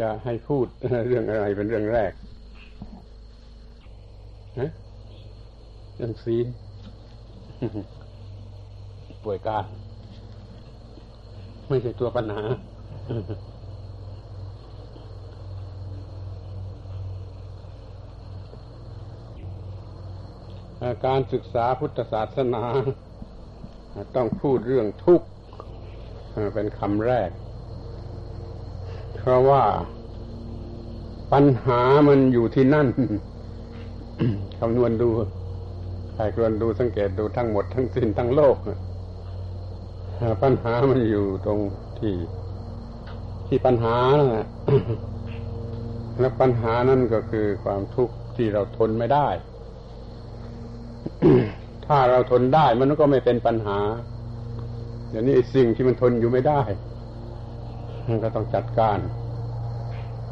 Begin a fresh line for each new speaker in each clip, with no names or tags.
จะให้พูดเรื่องอะไรเป็นเรื่องแรกฮะเรื่องศีลป่วยการ ไม่ใช่ตัวปัญหาการศึกษาพุทธศาสนา ต้องพูดเรื่องทุกข์เป็นคำแรก เพราะว่า ปัญหามันอยู่ที่นั่นคำนวณดูใครควรดูสังเกตดูทั้งหมดทั้งสิ้นทั้งโลกปัญหามันอยู่ตรงที่ ที่ปัญหาและปัญหานั่นก็คือความทุกข์ที่เราทนไม่ได้ ถ้าเราทนได้มันก็ไม่เป็นปัญหาอย่างนี้สิ่งที่มันทนอยู่ไม่ได้ มันก็ต้องจัดการ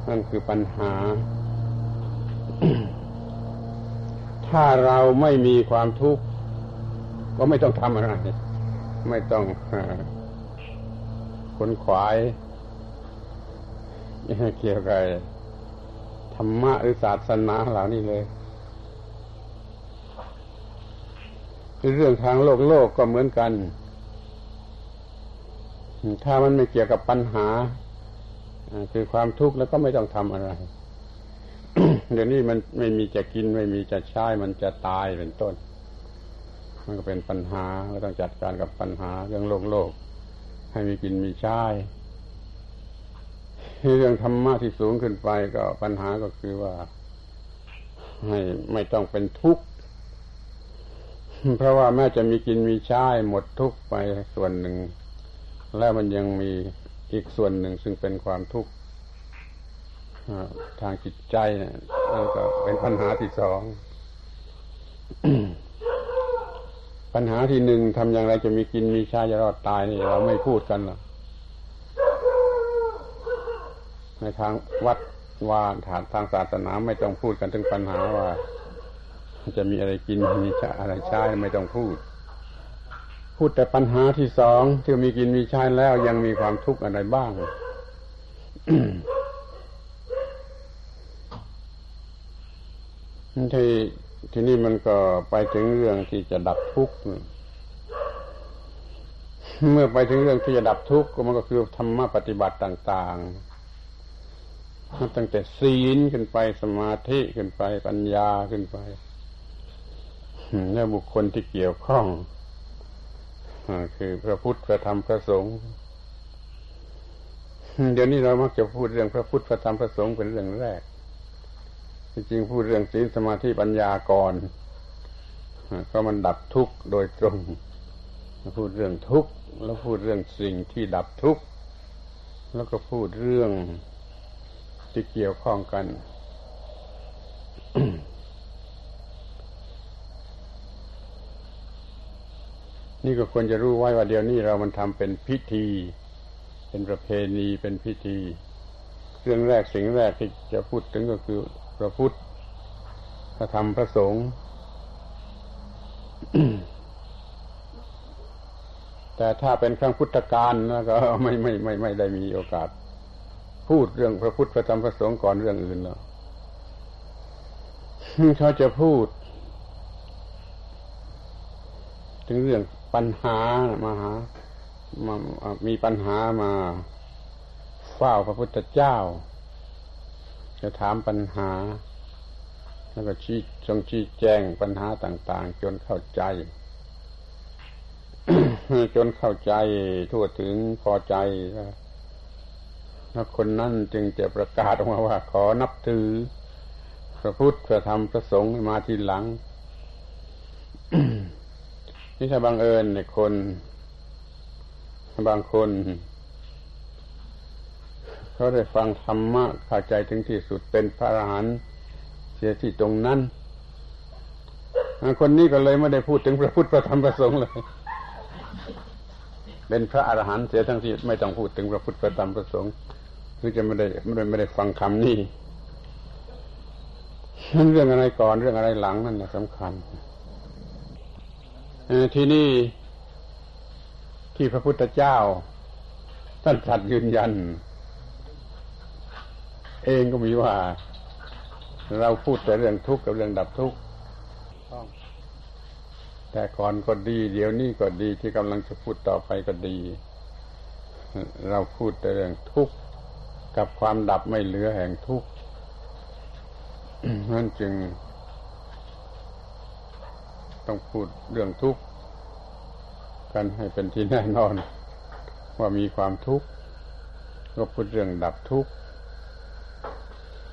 นั่นคือปัญหา ถ้าเราไม่มีความทุกข์ ก็ไม่ต้องทำอะไร ไม่ต้องขนขวายเกี่ยวกับธรรมะหรือศาสนาเหล่านี้เลยเรื่องทางโลกโลกก็เหมือนกัน ถ้ามันไม่เกี่ยวกับปัญหา คือความทุกข์แล้วก็ไม่ต้องทำอะไร เดี๋ยวนี้มันไม่มีจะกินไม่มีจะใช้มันจะตายเป็นต้น มันก็เป็นปัญหาก็ต้องจัดการกับปัญหาเรื่องโลกโลก ให้มีกินมีใช้เรื่องธรรมะที่สูงขึ้นไปก็ปัญหาก็คือว่า ให้ไม่ต้องเป็นทุกข์เพราะว่าแม้จะมีกินมีใช้หมดทุกข์ไปส่วนหนึ่ง แล้วมันยังมี อีกส่วนหนึ่งซึ่งเป็นความทุกข์ทางจิตใจนั่นก็เป็นปัญหาที่สอง ปัญหาที่หนึ่งทำอย่างไรจะมีกินมีใช้จะรอดตายนี่เราไม่พูดกันหรอกในทางวัดว่าฐานทางศาสนาไม่ต้องพูดกันถึงปัญหาว่า จะมีอะไรกินมีอะไรใช้ไม่ต้องพูด พูดแต่ปัญหาที่สองที่มีกินมีใช้แล้วยังมีความทุกข์อะไรบ้าง ที่ทีนี้มันก็ไปถึงเรื่องที่จะดับทุกข์เมื่อไปถึงเรื่องที่จะดับทุกข์มันก็คือธรรมะปฏิบัติต่าง ๆ ตั้งแต่ศีลขึ้นไปสมาธิขึ้นไปปัญญาขึ้นไป แล้วบุคคลที่เกี่ยวข้อง คือพระพุทธพระธรรมพระสงฆ์เดี๋ยวนี้เรามักจะพูดเรื่องพระพุทธพระธรรมพระสงฆ์เป็นเรื่องแรกจริงพูดเรื่องศีลสมาธิปัญญาก่อนเพราะมันดับทุกข์โดยตรง พูดเรื่องทุกข์แล้วพูดเรื่องสิ่งที่ดับทุกข์แล้วก็พูดเรื่องที่เกี่ยวข้องกัน นี่ก็ควรจะรู้ไว้ว่าเดี๋ยวนี้เรามันทำเป็นพิธี เป็นประเพณีเป็นพิธี เรื่องแรกสิ่งแรกที่จะพูดถึงก็คือพระพุทธพระธรรมพระสงฆ์แต่ถ้าเป็นครั้งพุทธกาลนะก็ไม่ไม่ไม่ไม่ได้มีโอกาส พูดเรื่องพระพุทธพระธรรมพระสงฆ์ก่อนเรื่องอื่นแล้วเขาจะพูด ถึงเรื่องปัญหามาหามามีปัญหามาเฝ้าพระพุทธเจ้า จะถามปัญหา แล้วก็ชี้ทรงชี้แจงปัญหาต่าง ๆ จนเข้าใจ จนเข้าใจทั่วถึงพอใจแล้วคนนั้นจึงจะประกาศออกมาว่าขอนับถือ พระพุทธพระธรรมพระสงฆ์มาทีหลัง นี่ถ้าบังเอิญในคน บางคน เขาได้ฟังธรรมะเข้าใจถึงที่สุดเป็นพระอรหันต์เสียที่ตรงนั้นคนนี้ก็เลยไม่ได้พูดถึงพระพุทธพระธรรมพระสงฆ์เลย เป็นพระอรหันต์เสียทั้งที่ไม่ต้องพูดถึงพระพุทธพระธรรมพระสงฆ์คือจะไม่ได้ไม่ได้ไม่ได้ฟังคำนี้นั่นเรื่องอะไรก่อนเรื่องอะไรหลังนั่นแหละสำคัญ ที่นี่ที่พระพุทธเจ้าท่านตรัสยืนยัน เองก็มีว่า เราพูดแต่เรื่องทุกข์กับเรื่องดับทุกข์แต่ก่อนก็ดี เดี๋ยวนี้ก็ดีที่กำลังจะพูดต่อไปก็ดี เราพูดแต่เรื่องทุกข์กับความดับไม่เหลือแห่งทุกข์นั่นจึง ต้องพูดเรื่องทุกข์กันให้เป็นที่แน่นอน ว่ามีความทุกข์ก็พูดเรื่องดับทุกข์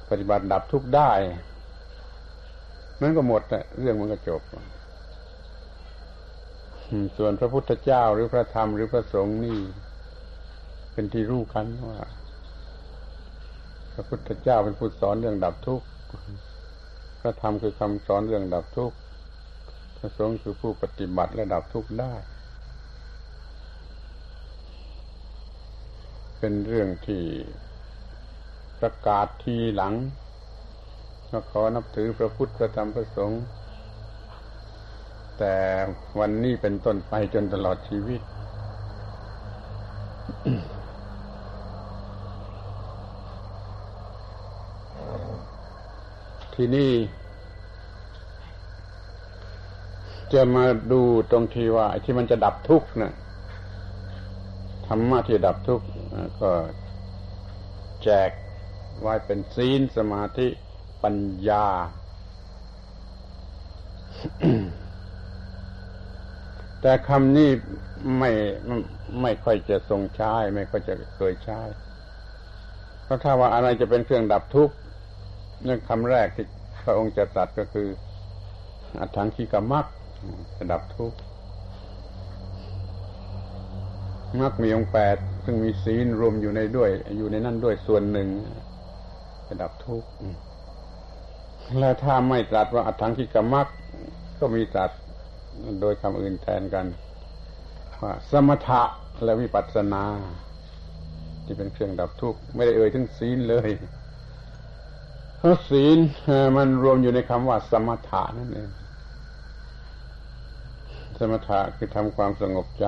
ปฏิบัติดับทุกข์ได้มันก็หมดเรื่องมันก็จบส่วนพระพุทธเจ้าหรือพระธรรมหรือพระสงฆ์นี่ เป็นที่รู้กันว่า พระพุทธเจ้าเป็นผู้สอนเรื่องดับทุกข์พระธรรมคือคำสอนเรื่องดับทุกข์ ระสงฆ์คือผู้ปฏิบัติและดับทุกข์ได้ เป็นเรื่องที่ประกาศทีหลังก็ขอนับถือพระพุทธพระธรรมพระสงฆ์แต่วันนี้เป็นต้นไปจนตลอดชีวิต ที่นี่ จะมาดูตรงที่ว่าที่มันจะดับทุกข์นะธรรมะที่ดับทุกข์ก็แจกไว้เป็นศีลสมาธิปัญญา แต่คำนี้ไม่ไม่ค่อยจะทรงใช้ ไม่ค่อยจะเคยใช้เพราะถ้าว่าอะไรจะเป็นเครื่องดับทุกข์นั่นคำแรกที่พระองค์จะตรัสก็คืออัถังคีกามัก จะดับทุกข์มักมีองแปดซึ่งมีศีลรวมอยู่ในด้วย อยู่ในนั่นด้วยส่วนหนึ่งจะดับทุกข์แล้วถ้าไม่ตรัสว่าอัถังคีกมักก็มีตรัสโดยคำอื่นแทนกัน ว่าสมถะและวิปัสสนา ที่เป็นเครื่องดับทุกข์ไม่ได้เอ่ยถึงศีลเลยเพราะศีลมันรวมอยู่ในคำว่าสมถะนั่นเอง สมถะคือทำความสงบใจ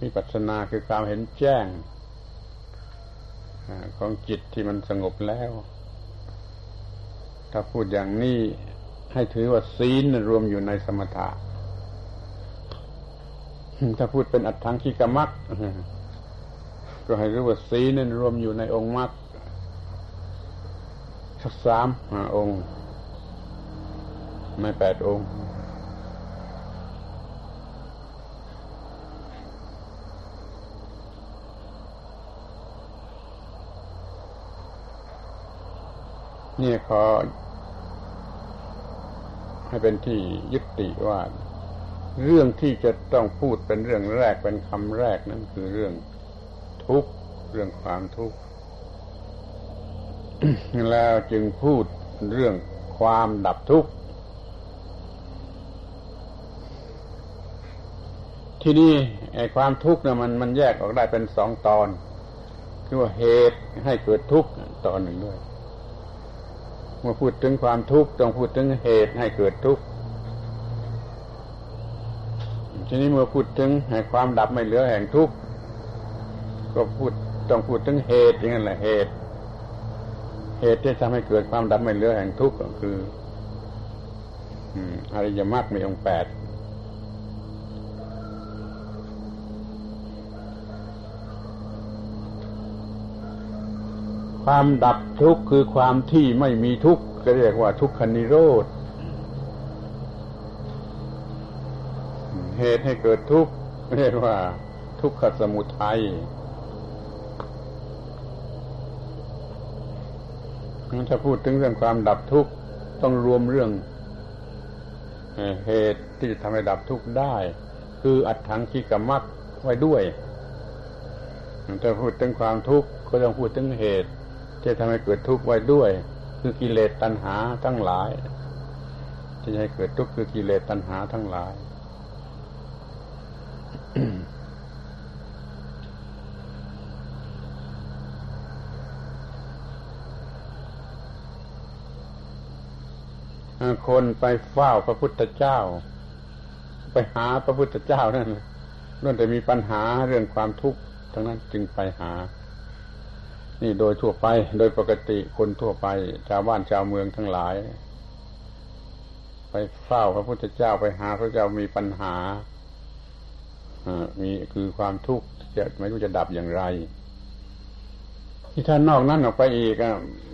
วิปัสสนาคือความเห็นแจ้งของจิตที่มันสงบแล้ว ถ้าพูดอย่างนี้ให้ถือว่าศีลรวมอยู่ในสมถะ ถ้าพูดเป็นอัตถังคิกมักก็ให้รู้ว่าศีลนั้นรวมอยู่ในองค์มักสักสามองค์ ไม่แปดองค์ นี่ขอ ให้เป็นที่ยึดติว่า เรื่องที่จะต้องพูดเป็นเรื่องแรกเป็นคำแรกนั่นคือเรื่องทุกข์เรื่องความทุกข์แล้วจึงพูดเรื่องความดับทุกข์ที่นี่ไอ้ความทุกข์เนี่ยมันมันแยกออกได้เป็นสองตอน คือว่าเหตุให้เกิดทุกข์ตอนหนึ่งด้วย มื่อพูดถึงความทุกข์ต้องพูดถึงเหตุให้เกิดทุกข์ทีนี้เมื่อพูดถึงให้ความดับไม่เหลือแห่งทุกข์ก็พูดต้องพูดถึงเหตุอย่างนั้นแหละเหตุ เหตุที่ทำให้เกิดความดับไม่เหลือแห่งทุกข์ก็คืออริยมรรคมีองค์แปด ความดับทุกข์คือความที่ไม่มีทุกข์ก็เรียกว่าทุกขนิโรธ เหตุให้เกิดทุกข์เรียกว่า ทุกขสมุทัยถ้าพูดถึงเรื่องความดับทุกข์ต้องรวมเรื่องเหตุที่จะทำให้ดับทุกข์ได้ คืออัตถังคิกมักไว้ด้วยถ้าพูดถึงความทุกข์ก็ต้องพูดถึงเหตุ จะทำให้เกิดทุกข์ไว้ด้วย คือกิเลสตัณหาทั้งหลาย ที่ให้เกิดทุกข์คือกิเลสตัณหาทั้งหลายคนไปเฝ้าพระพุทธเจ้า ไปหาพระพุทธเจ้านั่นนั่นแต่มีปัญหาเรื่องความทุกข์ทั้งนั้นจึงไปหา นี่โดยทั่วไป โดยปกติคนทั่วไป ชาวบ้านชาวเมืองทั้งหลาย ไปเฝ้าพระพุทธเจ้าไปหาพระเจ้ามีปัญหามีคือความทุกข์จะไม่รู้จะดับอย่างไร ที่ท่านนอกนั้นออกไปอีก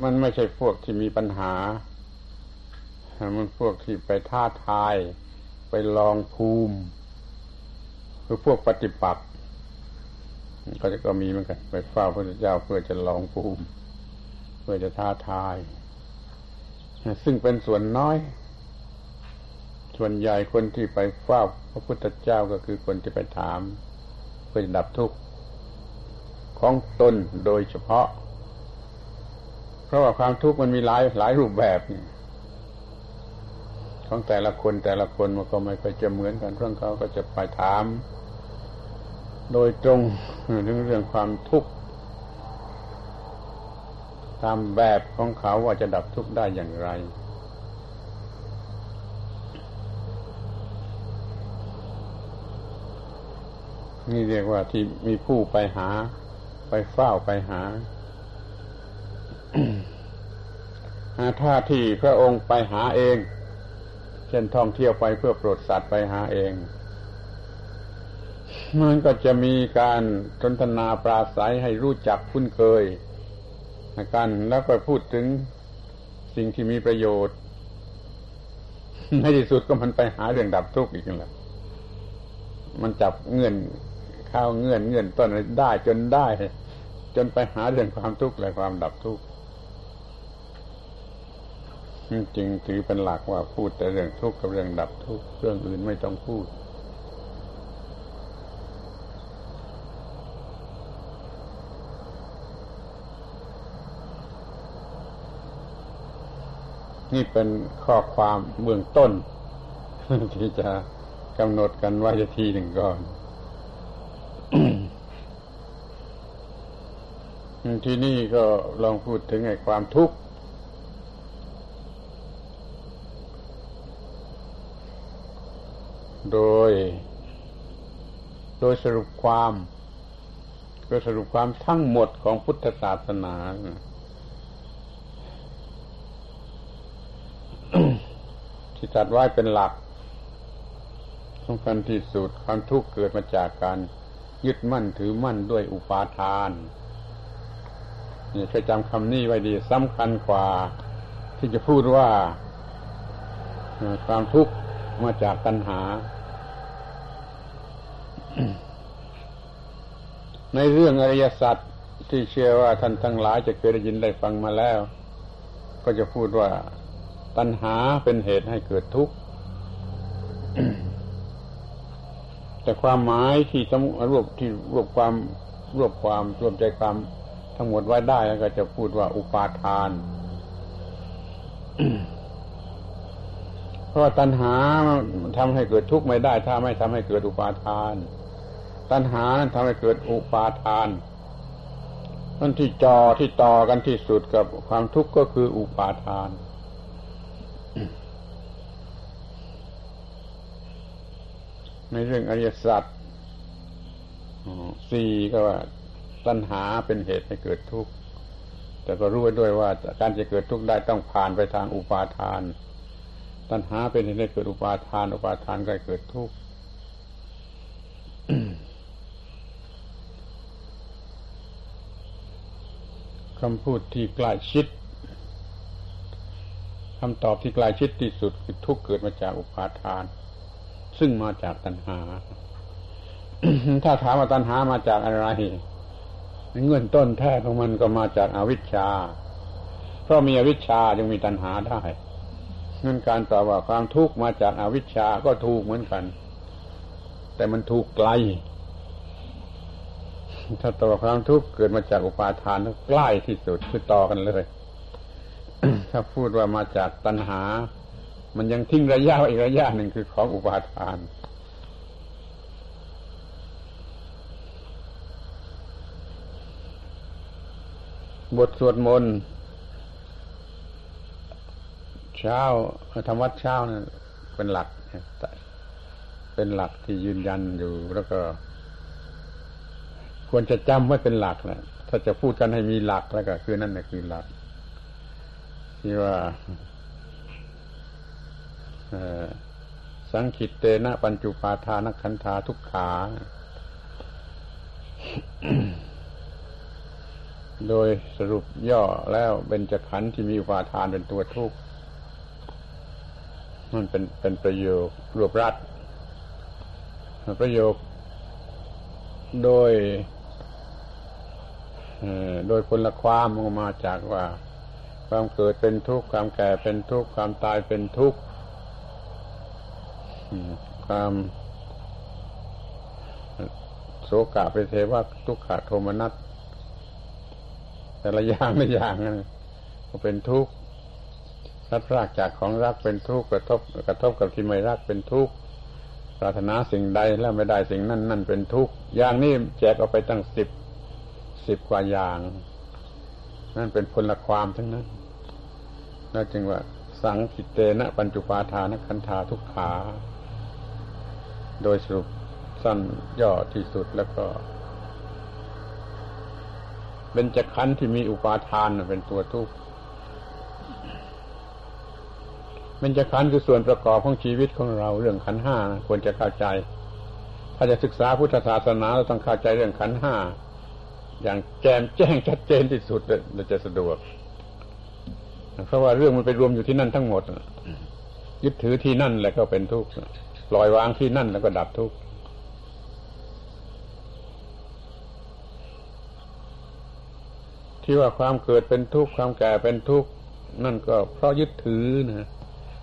มันไม่ใช่พวกที่มีปัญหา มันพวกที่ไปท้าทาย ไปลองภูมิ คือพวกปฏิปักษ์ ก็จะก็มีเหมือนกันไปเฝ้าพระเจ้าเพื่อจะลองภูมิ เพื่อจะท้าทาย ซึ่งเป็นส่วนน้อย ส่วนใหญ่คนที่ไปเฝ้าพระพุทธเจ้าก็คือคนที่ไปถาม เพื่อดับทุกข์ของตนโดยเฉพาะ เพราะว่าความทุกข์มันมีหลายหลายรูปแบบนี่ของแต่ละคนแต่ละคนมันก็ไม่ค่อยจะเหมือนกันเพราะเขาก็จะไปถาม โดยตรงถึงเรื่องความทุกข์ตามแบบของเขาว่าจะดับทุกข์ได้อย่างไร นี่เรียกว่าที่มีผู้ไปหา ไปเฝ้าไปหาถ้าที่พระองค์ไปหาเอง เช่นท่องเที่ยวไปเพื่อโปรดสัตว์ไปหาเอง มันก็จะมีการสนทนาปราศัยให้รู้จักคุ้นเคยกันแล้วก็พูดถึงสิ่งที่มีประโยชน์ในที่สุดก็มันไปหาเรื่องดับทุกข์อีกแล้ว มันจับเงื่อนข้าวเงื่อนเงื่อนต้นได้จนได้ จนไปหาเรื่องความทุกข์และความดับทุกข์จริงถือเป็นหลักว่าพูดแต่เรื่องทุกข์กับเรื่องดับทุกข์เรื่องอื่นไม่ต้องพูด นี่เป็นข้อความเบื้องต้น ที่จะกำหนดกันไว้ทีหนึ่งก่อนที่นี่ก็ลองพูดถึงไอ้ความทุกข์โดย โดยสรุปความ ก็สรุปความทั้งหมดของพุทธศาสนา ที่จัดไว้เป็นหลักสำคัญที่สุดความทุกข์เกิดมาจากการยึดมั่นถือมั่นด้วยอุปาทานนี่เคยจำคำนี้ไว้ดีสำคัญกว่า ที่จะพูดว่าความทุกข์มาจากตัณหา ในเรื่องอริยสัจที่เชื่อว่าท่านทั้งหลายจะเคยได้ยินได้ฟังมาแล้ว ก็จะพูดว่า ตัณหาเป็นเหตุให้เกิดทุกข์ แต่ความหมายที่รวบที่รวบความรวบความรวมใจความทั้งหมดไว้ได้ก็จะพูดว่าอุปาทาน เพราะตัณหาทำให้เกิดทุกข์ไม่ได้ ถ้าไม่ทำให้เกิดอุปาทาน ตัณหาทำให้เกิดอุปาทานนั่นที่จอที่ต่อกันที่สุดกับความทุกข์ก็คืออุปาทาน ในเรื่องอริยสัจสี่ก็ว่าตัณหาเป็นเหตุให้เกิดทุกข์ แต่ก็รู้ด้วยว่าการจะเกิดทุกข์ได้ต้องผ่านไปทางอุปาทาน ตัณหาเป็นเหตุให้เกิดอุปาทาน อุปาทานก็เกิดทุกข์คำพูดที่ใกล้ชิดคำตอบที่ใกล้ชิดที่สุดคือทุกข์เกิดมาจากอุปาทาน ซึ่งมาจากตัณหา ถ้าถามว่าตัณหามาจากอะไรเงื่อนต้นแท้ของมันก็มาจากอาวิชชา เพราะมีอวิชชาจึงมีตัณหาได้งื่นการตอบว่าความทุกข์มาจากอาวิชชาก็ถูกเหมือนกัน แต่มันถูกไกล ถ้าตอบความทุกข์เกิดมาจากอุปาทานใกล้ที่สุดคือต่อกันเลย ถ้าพูดว่ามาจากตัณหา มันยังทิ้งระยะอีกระยะหนึ่งคือของอุปาทาน บทสวดมนต์เช้าธรรมวัดเช้านะเป็นหลัก เป็นหลักที่ยืนยันอยู่แล้วก็ ควรจะจำไว้เป็นหลักนะถ้าจะพูดกันให้มีหลักแล้วก็คือนั่นแหละคือหลักที่ว่า สังคิตเตนะปัญจุปาทานขันธาทุกขา โดยสรุปย่อแล้วเป็นจะขันที่มีอุปาทานเป็นตัวทุกข์มันเป็นเป็นประโยครวบรัดประโยค โดยโดยผลความออกมาจากว่า ความเกิดเป็นทุกข์ความแก่เป็นทุกข์ความตายเป็นทุกข์ ความโศกะเป็นเทวะทุกขะโทมนัสแต่ละอย่างไม่อย่างนั้นก็เป็นทุกข์รัดรากจากของรักเป็นทุกข์กระทบกระทบกับที่ไม่รักเป็นทุกข์ปรารถนาสิ่งใดแล้วไม่ได้สิ่งนั้นนั่นเป็นทุกข์อย่างนี้แจกออกไปตั้งสิบสิบกว่าอย่าง นั่นเป็นพลความทั้งนั้นนั่นจึงว่าสังกิเตนะปัญจุปาทานคันธาทุกขา โดยสรุปสั้นย่อที่สุดแล้วก็เป็นจักขันที่มีอุปาทานเป็นตัวทุกข์เป็นจักขันคือส่วนประกอบของชีวิตของเราเรื่องขันห้าควรจะเข้าใจ ถ้าจะศึกษาพุทธศาสนาเราต้องเข้าใจเรื่องขันห้าอย่างแจ่มแจ้งชัดเจนที่สุดเราจะสะดวก เพราะว่าเรื่องมันไปรวมอยู่ที่นั่นทั้งหมดยึดถือที่นั่นแล้วก็เป็นทุกข์ ปล่อยวางที่นั่นแล้วก็ดับทุกข์ที่ว่าความเกิดเป็นทุกข์ความแก่เป็นทุกข์นั่นก็เพราะยึดถือนะ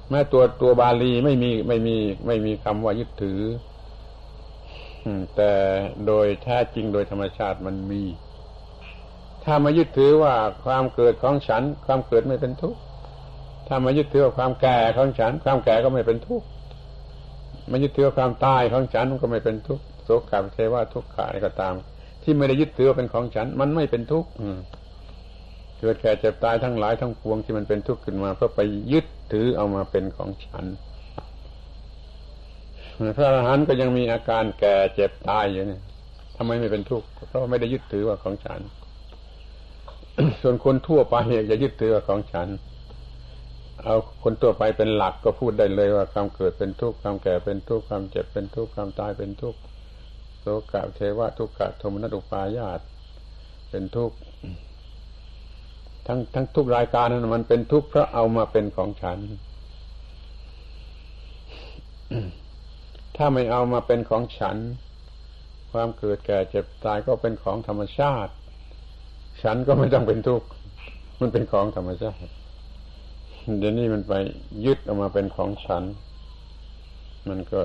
แม้ตัวตัวบาลีไม่มีไม่มี ไม่มีคำว่ายึดถือแต่โดยแท้จริงโดยธรรมชาติมันมี ถ้ามายึดถือว่าความเกิดของฉัน ความเกิดไม่เป็นทุกข์ถ้ามายึดถือว่าความแก่ของฉัน ความแก่ก็ไม่เป็นทุกข์ มายึดถือความตายของฉันมันก็ไม่เป็นทุกข์โศกกับเทวาทุกข์ขาก็ตาม ที่ไม่ได้ยึดถือเป็นของฉัน มันไม่เป็นทุกข์เกิดแก่เจ็บตายทั้งหลายทั้งปวงที่มันเป็นทุกข์ขึ้นมาเพราะไปยึดถือเอามาเป็นของฉันพระอรหันต์ก็ยังมีอาการแก่เจ็บตายอยู่นี่ทำไมไม่เป็นทุกข์เพราะไม่ได้ยึดถือว่าของฉัน ส่วนคนทั่วไปอย่ายึดถือว่าของฉัน เอาคนทั่วไปเป็นหลักก็พูดได้เลยว่าความเกิดเป็นทุกข์ความแก่เป็นทุกข์ความเจ็บเป็นทุกข์ความตายเป็นทุกข์โสกะเทวะทุกขะโทมนัสุปายาตเป็นทุกข์ทั้งทั้งทุกรายการนั้นมันเป็นทุกข์เพราะเอามาเป็นของฉัน ถ้าไม่เอามาเป็นของฉัน ความเกิดแก่เจ็บตายก็เป็นของธรรมชาติ ฉันก็ไม่ต้องเป็นทุกข์มันเป็นของธรรมชาติ เดี๋ยวนี้มันไปยึดออกมาเป็นของฉัน มันก็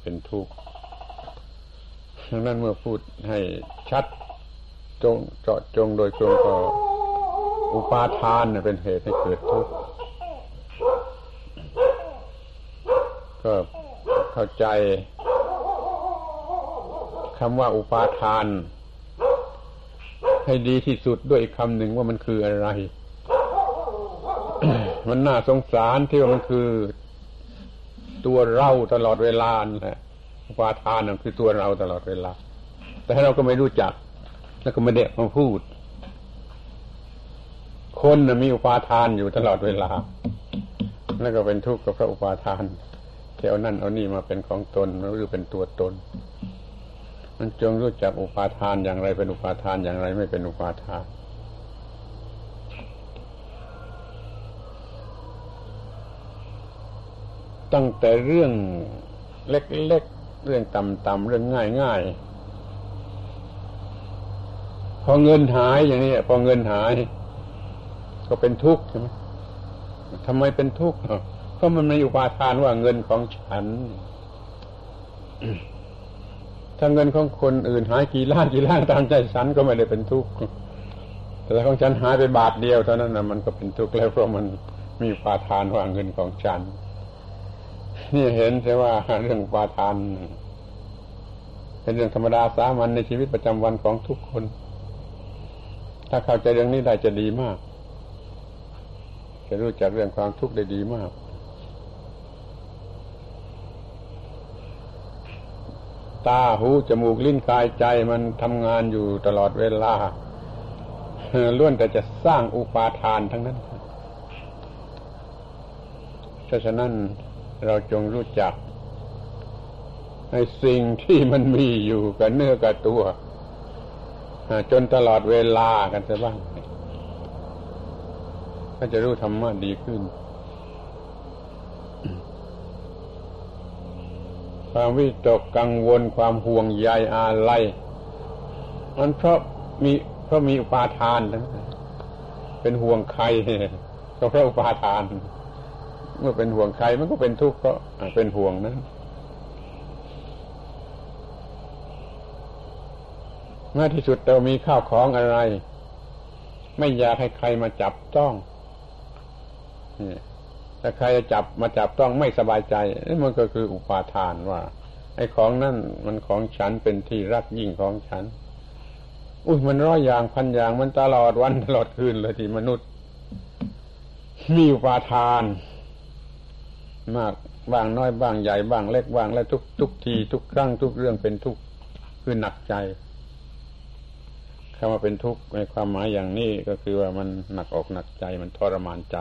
เป็นทุกข์ดังนั้นเมื่อพูดให้ชัดจงเจาะจงโดยตรงก็อุปาทานเป็นเหตุให้เกิดทุกข์ก็เข้าใจคำว่าอุปาทาน ให้ดีที่สุดด้วยคำหนึ่งว่ามันคืออะไร มันน่าสงสารที่ว่ามันคือ ตัวเราตลอดเวลาแหละอุปาทานนั่นคือตัวเราตลอดเวลา แต่เราก็ไม่รู้จัก แล้วก็ไม่ได้มาพูด คนนะมีอุปาทานอยู่ตลอดเวลา แล้วก็เป็นทุกข์กับพระอุปาทานเที่ยวนั่นเอานี่มาเป็นของตนหรือเป็นตัวตน มันจงรู้จักอุปาทานอย่างไรเป็นอุปาทานอย่างไรไม่เป็นอุปาทาน ตั้งแต่เรื่องเล็กๆ เรื่องต่ำๆเรื่องง่ายๆ พอเงินหายอย่างนี้พอเงินหาย ก็เป็นทุกข์ใช่ไหมทำไมเป็นทุกข์เพราะมันมีอุปาทานว่าเงินของฉัน ถ้าเงินของคนอื่นหายกี่ล้านกี่ล้านตามใจฉันก็ไม่ได้เป็นทุกข์ แต่ของฉันหายไปบาทเดียวเท่านั้นนะมันก็เป็นทุกข์แล้วเพราะมันมีปาทานว่าเงินของฉัน นี่เห็นใช่ว่าเรื่องปาทานเป็นเรื่องธรรมดาสามัญในชีวิตประจำวันของทุกคน ถ้าเข้าใจเรื่องนี้ได้จะดีมาก จะรู้จักเรื่องความทุกข์ได้ดีมากตาหูจมูกลิ้นกายใจมันทำงานอยู่ตลอดเวลาล้วนแต่จะสร้างอุปาทานทั้งนั้นเพราะฉะนั้น เราจงรู้จักในสิ่งที่มันมีอยู่กับเนื้อกับตัว จนตลอดเวลากันจะบ้างก็จะรู้ธรรมะดีขึ้น ความวิตกกังวลความห่วงใยอาลัยมันเพราะมีเพราะมีอุปาทาน เป็นห่วงใครก็เพราะอุปาทาน เมื่อเป็นห่วงใครมันก็เป็นทุกข์เพราะเป็นห่วงนั้นเมื่อที่สุดเรามีข้าวของอะไร ไม่อยากให้ใครมาจับต้องถ้าใครจะจับมาจับต้องไม่สบายใจนี่มันก็คืออุปาทานว่า ไอ้ของนั่นมันของฉันเป็นที่รักยิ่งของฉันอุ้ยมันร้อยอย่างพันอย่างมันตลอดวันตลอดคืนเลยที่มนุษย์ มีอุปาทาน มากบ้างน้อยบ้างใหญ่บ้างเล็กบ้างและทุกทุกทีทุกครั้งทุกเรื่องเป็นทุกคือหนักใจคำว่าเป็นทุกข์ในความหมายอย่างนี้ก็คือว่ามันหนักอกหนักใจมันทรมานใจ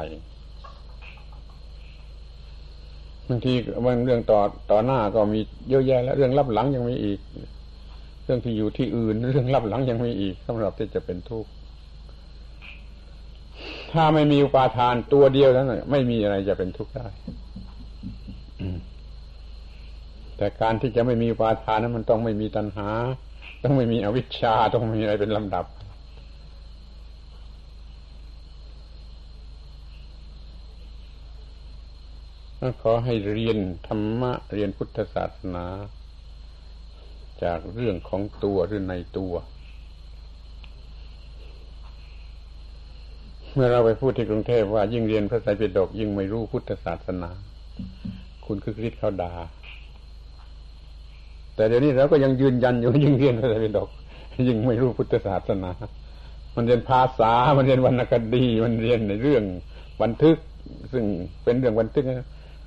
บางทีบางเรื่องต่อต่อหน้าก็มีเยอะแยะแล้วเรื่องรับหลังยังมีอีก เรื่องที่อยู่ที่อื่น เรื่องรับหลังยังมีอีกสำหรับที่จะเป็นทุกข์ถ้าไม่มีอุปาทานตัวเดียวนั้นไม่มีอะไรจะเป็นทุกข์ได้ แต่การที่จะไม่มีอุปาทานนั้นมันต้องไม่มีตัณหา ต้องไม่มีอวิชชาต้องมีอะไรเป็นลำดับ ขอให้เรียนธรรมะเรียนพุทธศาสนา จากเรื่องของตัวหรือในตัว เมื่อเราไปพูดที่กรุงเทพว่ายิ่งเรียนพระไตรปิฎกยิ่งไม่รู้พุทธศาสนา คุณคือคริสเขาดา่า แต่เดี๋ยวนี้เราก็ยังยืนยันอยู่ยิ่งเรียนพระไตรปิฎกยิ่งไม่รู้พุทธศาสนา มันเรียนภาษา มันเรียนวรรณคดี มันเรียนในเรื่องบันทึก ซึ่งเป็นเรื่องบันทึก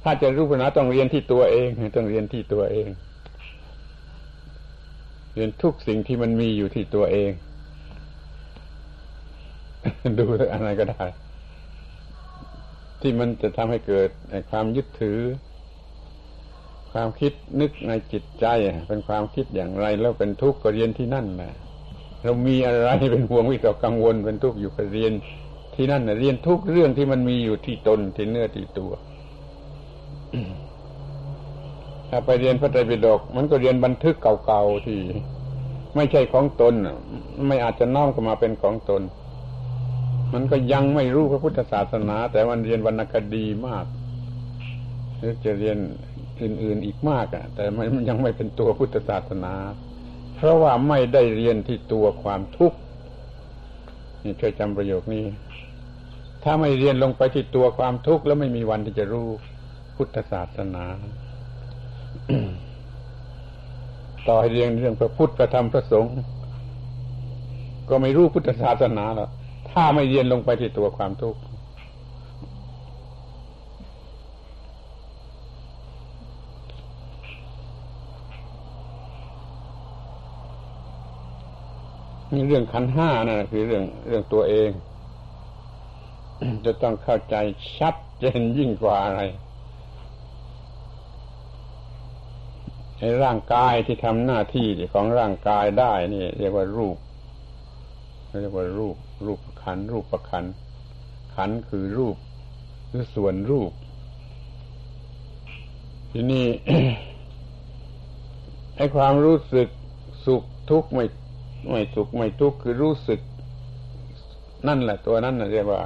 ถ้าจะรู้ปัญหาต้องเรียนที่ตัวเองต้องเรียนที่ตัวเอง เรียนทุกสิ่งที่มันมีอยู่ที่ตัวเอง ดูอะไรก็ได้ ที่มันจะทำให้เกิดความยึดถือ ความคิดนึกในจิตใจ เป็นความคิดอย่างไร แล้วเป็นทุกข์ก็เรียนที่นั่นนะเรามีอะไรเป็นห่วงวิตกกังวลเป็นทุกข์อยู่ก็เรียนที่นั่นนะเรียนทุกเรื่องที่มันมีอยู่ที่ตนที่เนื้อที่ตัวถ้าไปเรียนพระไตรปิฎกมันก็เรียนบันทึกเก่าๆที่ ไม่ใช่ของตนไม่อาจจะน้อมเข้ามาเป็นของตน มันก็ยังไม่รู้พระพุทธศาสนา แต่มันเรียนวรรณคดีมากหรือจะเรียน อื่น ๆอีกมากอะ แต่มันยังไม่เป็นตัวพุทธศาสนา เพราะว่าไม่ได้เรียนที่ตัวความทุกข์นี่ช่วยจำประโยคนี้ ถ้าไม่เรียนลงไปที่ตัวความทุกข์แล้วไม่มีวันที่จะรู้พุทธศาสนา ต่อให้เรียนเรื่องพระพุทธพระธรรมพระสงฆ์ก็ไม่รู้พุทธศาสนาหรอกถ้าไม่เรียนลงไปที่ตัวความทุกข์ นี่เรื่องขันห้านั่นคือเรื่องเรื่องตัวเอง จะต้องเข้าใจชัดเจนยิ่งกว่าอะไรในร่างกายที่ทำหน้าที่ของร่างกายได้นี่ เรียกว่ารูปเรียกว่ารูป รูปขัน รูปประขัน ขันคือรูปหรือส่วนรูป ทีนี้ให้ความรู้สึกสุขทุกข์ไม่ ไม่สุขไม่ทุกข์คือรู้สึก นั่นแหละตัวนั้นเรียกว่า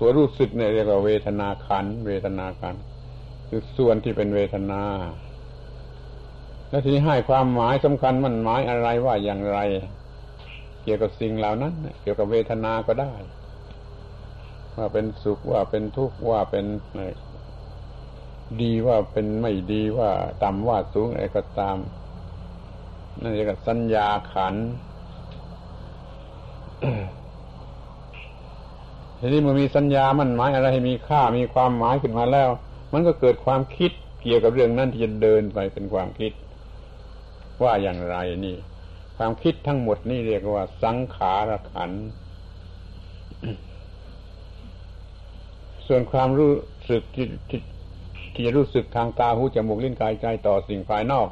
ตัวรู้สึกเนี่ยเรียกว่าเวทนาขัน เวทนาขัน คือส่วนที่เป็นเวทนา แล้วทีนี้ให้ความหมายสำคัญมันหมายอะไรว่าอย่างไร เกี่ยวกับสิ่งเหล่านั้น เกี่ยวกับเวทนาก็ได้ ว่าเป็นสุขว่าเป็นทุกข์ว่าเป็นดีว่าเป็นไม่ดีว่าต่ำว่าสูงอะไรก็ตาม นั่นเรียกสัญญาขัน ทีนี้มันมีสัญญามันหมายอะไรให้มีค่ามีความหมายขึ้นมาแล้ว มันก็เกิดความคิดเกี่ยวกับเรื่องนั้นที่จะเดินไปเป็นความคิด ว่าอย่างไรนี่ ความคิดทั้งหมดนี่เรียกว่า สังขารขัน ส่วนความรู้สึกที่ที่รู้สึกทางตาหูจมูกลิ้นกายใจต่อสิ่งภายนอก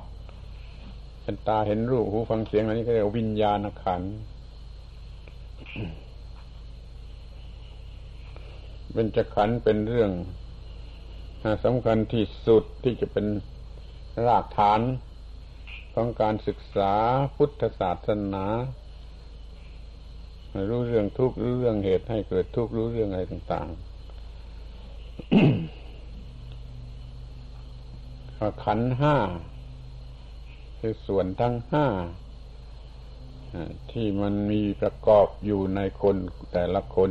เป็นตาเห็นรูปหูฟังเสียงอะไรนี้ก็เรียกวิญญาณขันเป็นจะขันเป็นเรื่องสำคัญที่สุดที่จะเป็นรากฐานของการศึกษาพุทธศาสนารู้เรื่องทุกข์รู้เรื่องเหตุให้เกิดทุกข์รู้เรื่องอะไรต่างๆขันห้า คือส่วนทั้งห้าที่มันมีประกอบอยู่ในคนแต่ละคน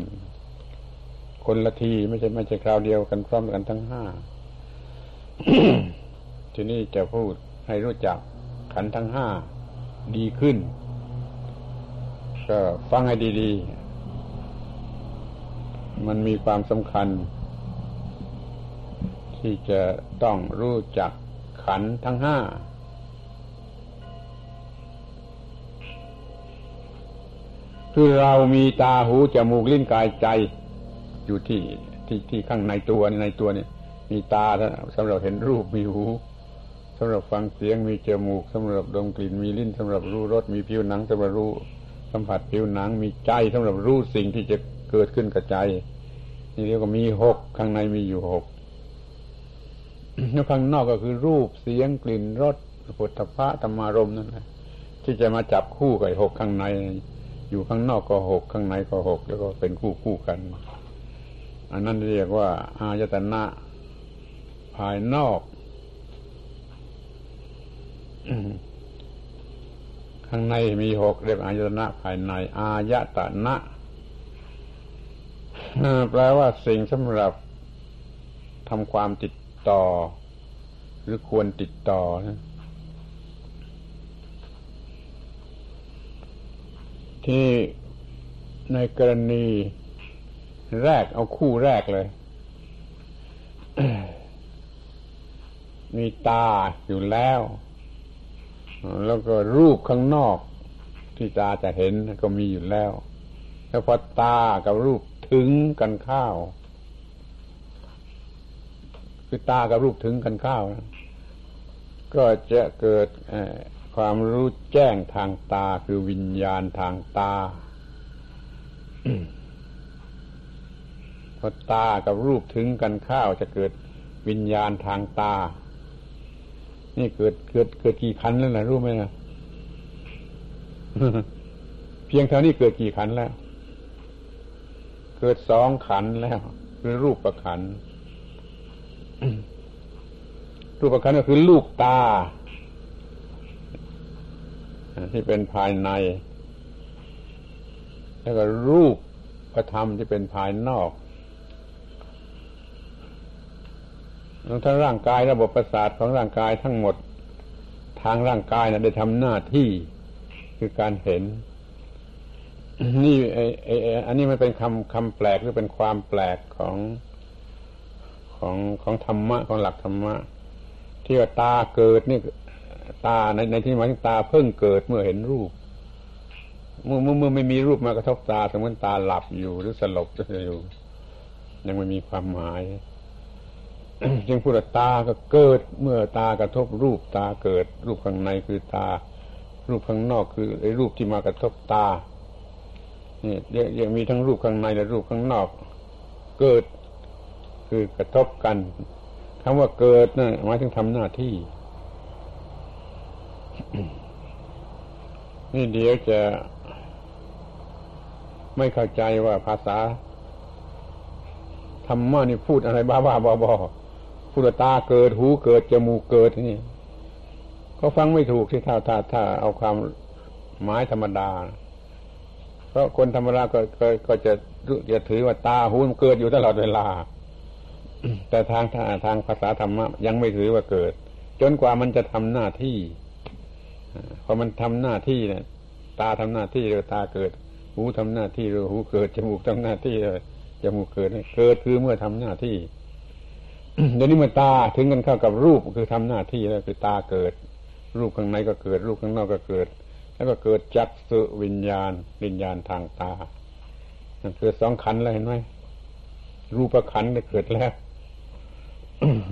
คนละทีไม่ใช่ไม่ใช่คราวเดียวกันพร้อมกันทั้งห้าทีนี้จะพูดให้รู้จักขันทั้งห้าดีขึ้น ก็ฟังให้ดีๆ มันมีความสำคัญ ที่จะต้องรู้จักขันทั้งห้า คือเรามีตาหูจมูกลิ้นกายใจ อยู่ที่ที่ที่ข้างในตัวในตัวนี่มีตาสำหรับเห็นรูปมีหูสำหรับฟังเสียงมีจมูกสำหรับดมกลิ่นมีลิ้นสำหรับรู้รสมีผิวหนังสำหรับรู้สัมผัสผิวหนัง มีใจสำหรับรู้สิ่งที่จะเกิดขึ้นกับใจ นี่เรียกว่ามีหกข้างในมีอยู่หกแล้วข้างนอกก็คือรูปเสียงกลิ่นรสผลพระธรรมารมนั่นแหละที่จะมาจับคู่กับหกข้างใน อยู่ข้างนอกก็หกข้างในก็หกแล้วก็เป็นคู่คู่กัน อันนั้นเรียกว่า อายตนะ ภายนอก ข้างในมีหกเรียกอายตนะภายใน อายตนะแปลว่าสิ่งสำหรับทำความติดต่อ หรือควรติดต่อนะ ที่ในกรณีแรกเอาคู่แรกเลย มีตาอยู่แล้ว แล้วก็รูปข้างนอก ที่ตาจะเห็นก็มีอยู่แล้ว แล้วพอตากับรูปถึงกันข้าว คือตากับรูปถึงกันข้าว ก็จะเกิด ความรู้แจ้งทางตาคือวิญญาณทางตาพอตากับรูปถึงกันข้าวจะเกิดวิญญาณทางตา นี่เกิดเกิดเกิดกี่ขันแล้วนะรู้ไหมนะเพียงเท่านี้เกิดกี่ขันแล้ว เกิดสองขันแล้วคือรูปประขันรูปประขันก็คือลูกตา ที่เป็นภายใน แล้วก็รูปประธรรมที่เป็นภายนอกทั้งร่างกายระบบประสาทของร่างกายทั้งหมดทางร่างกายนะได้ทำหน้าที่คือการเห็น นี่ไอไออันนี้มันเป็นคำคำแปลกหรือเป็นความแปลกของของของธรรมะของหลักธรรมะที่ว่าตาเกิดนี่ ตาในในที่หมายถึงตาเพิ่งเกิดเมื่อเห็นรูป เมื่อเมื่อเมื่อไม่มีรูปมากระทบตาสมมติตาหลับอยู่หรือสลบจะอยู่ ยังไม่มีความหมายจึงพูดว่าตาก็เกิด เมื่อตากระทบรูปตาเกิด รูปข้างในคือตา รูปข้างนอกคือไอ้รูปที่มากระทบตานี่ยังมีทั้งรูปข้างในและรูปข้างนอก เกิดคือกระทบกันคำว่าเกิดนะ่ะหมายถึงทำหน้าที่ นี่เดี๋ยวจะไม่เข้าใจว่าภาษาธรรมะนี่พูดอะไรบ้าบ้าบอบอพูดตาเกิดหูเกิดจมูกเกิดนี่ก็ฟังไม่ถูกที่ถ้าถ้าถ้าเอาความหมายธรรมดา เพราะคนธรรมดาก็ก็ก็จะจะถือว่าตาหูมันเกิดอยู่ตลอดเวลา แต่ทางทางทางภาษาธรรมะยังไม่ถือว่าเกิด จนกว่ามันจะทำหน้าที่ พอมันทำหน้าที่เนี่ยตาทำหน้าที่เลยตาเกิด หูทำหน้าที่เลยหูเกิดจมูกทำหน้าที่เลยจมูกเกิดเกิดคือเมื่อทำหน้าที่เดี๋ยวนี้เมื่อตาถึงกันเข้ากับรูปคือทำหน้าที่แล้วคือตาเกิด รูปข้างในก็เกิด รูปข้างนอกก็เกิด แล้วก็เกิดจักสุวิญญาณ วิญญาณทางตาเกิดสองขันแล้วเห็นไหมรูปขันก็เกิดแล้ว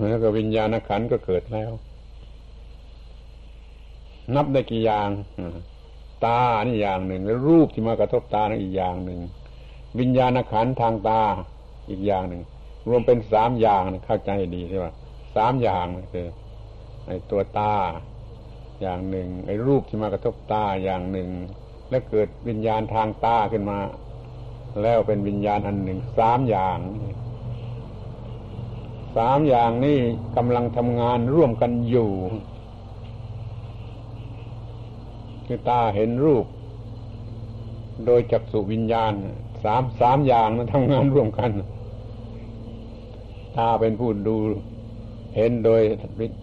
แล้วก็วิญญาณขันก็เกิดแล้ว นับได้กี่อย่างตานี่อย่างหนึ่งแล้วรูปที่มากระทบตานี่อีกอย่างหนึ่ง วิญญาณขันทางตาอีกอย่างหนึ่ง รวมเป็นสามอย่างเข้าใจดีใช่ไหมสามอย่างคือไอ้ตัวตาอย่างหนึ่งไอ้รูปที่มากระทบตาอย่างหนึ่ง แล้วเกิดวิญญาณทางตาขึ้นมา แล้วเป็นวิญญาณอันหนึ่งสามอย่างสามอย่างนี้กำลังทำงานร่วมกันอยู่ คือตาเห็นรูป โดยจักสุวิญญาณสามสามอย่างนั้นทำงานร่วมกัน ตาเป็นผู้ดู เห็นโดย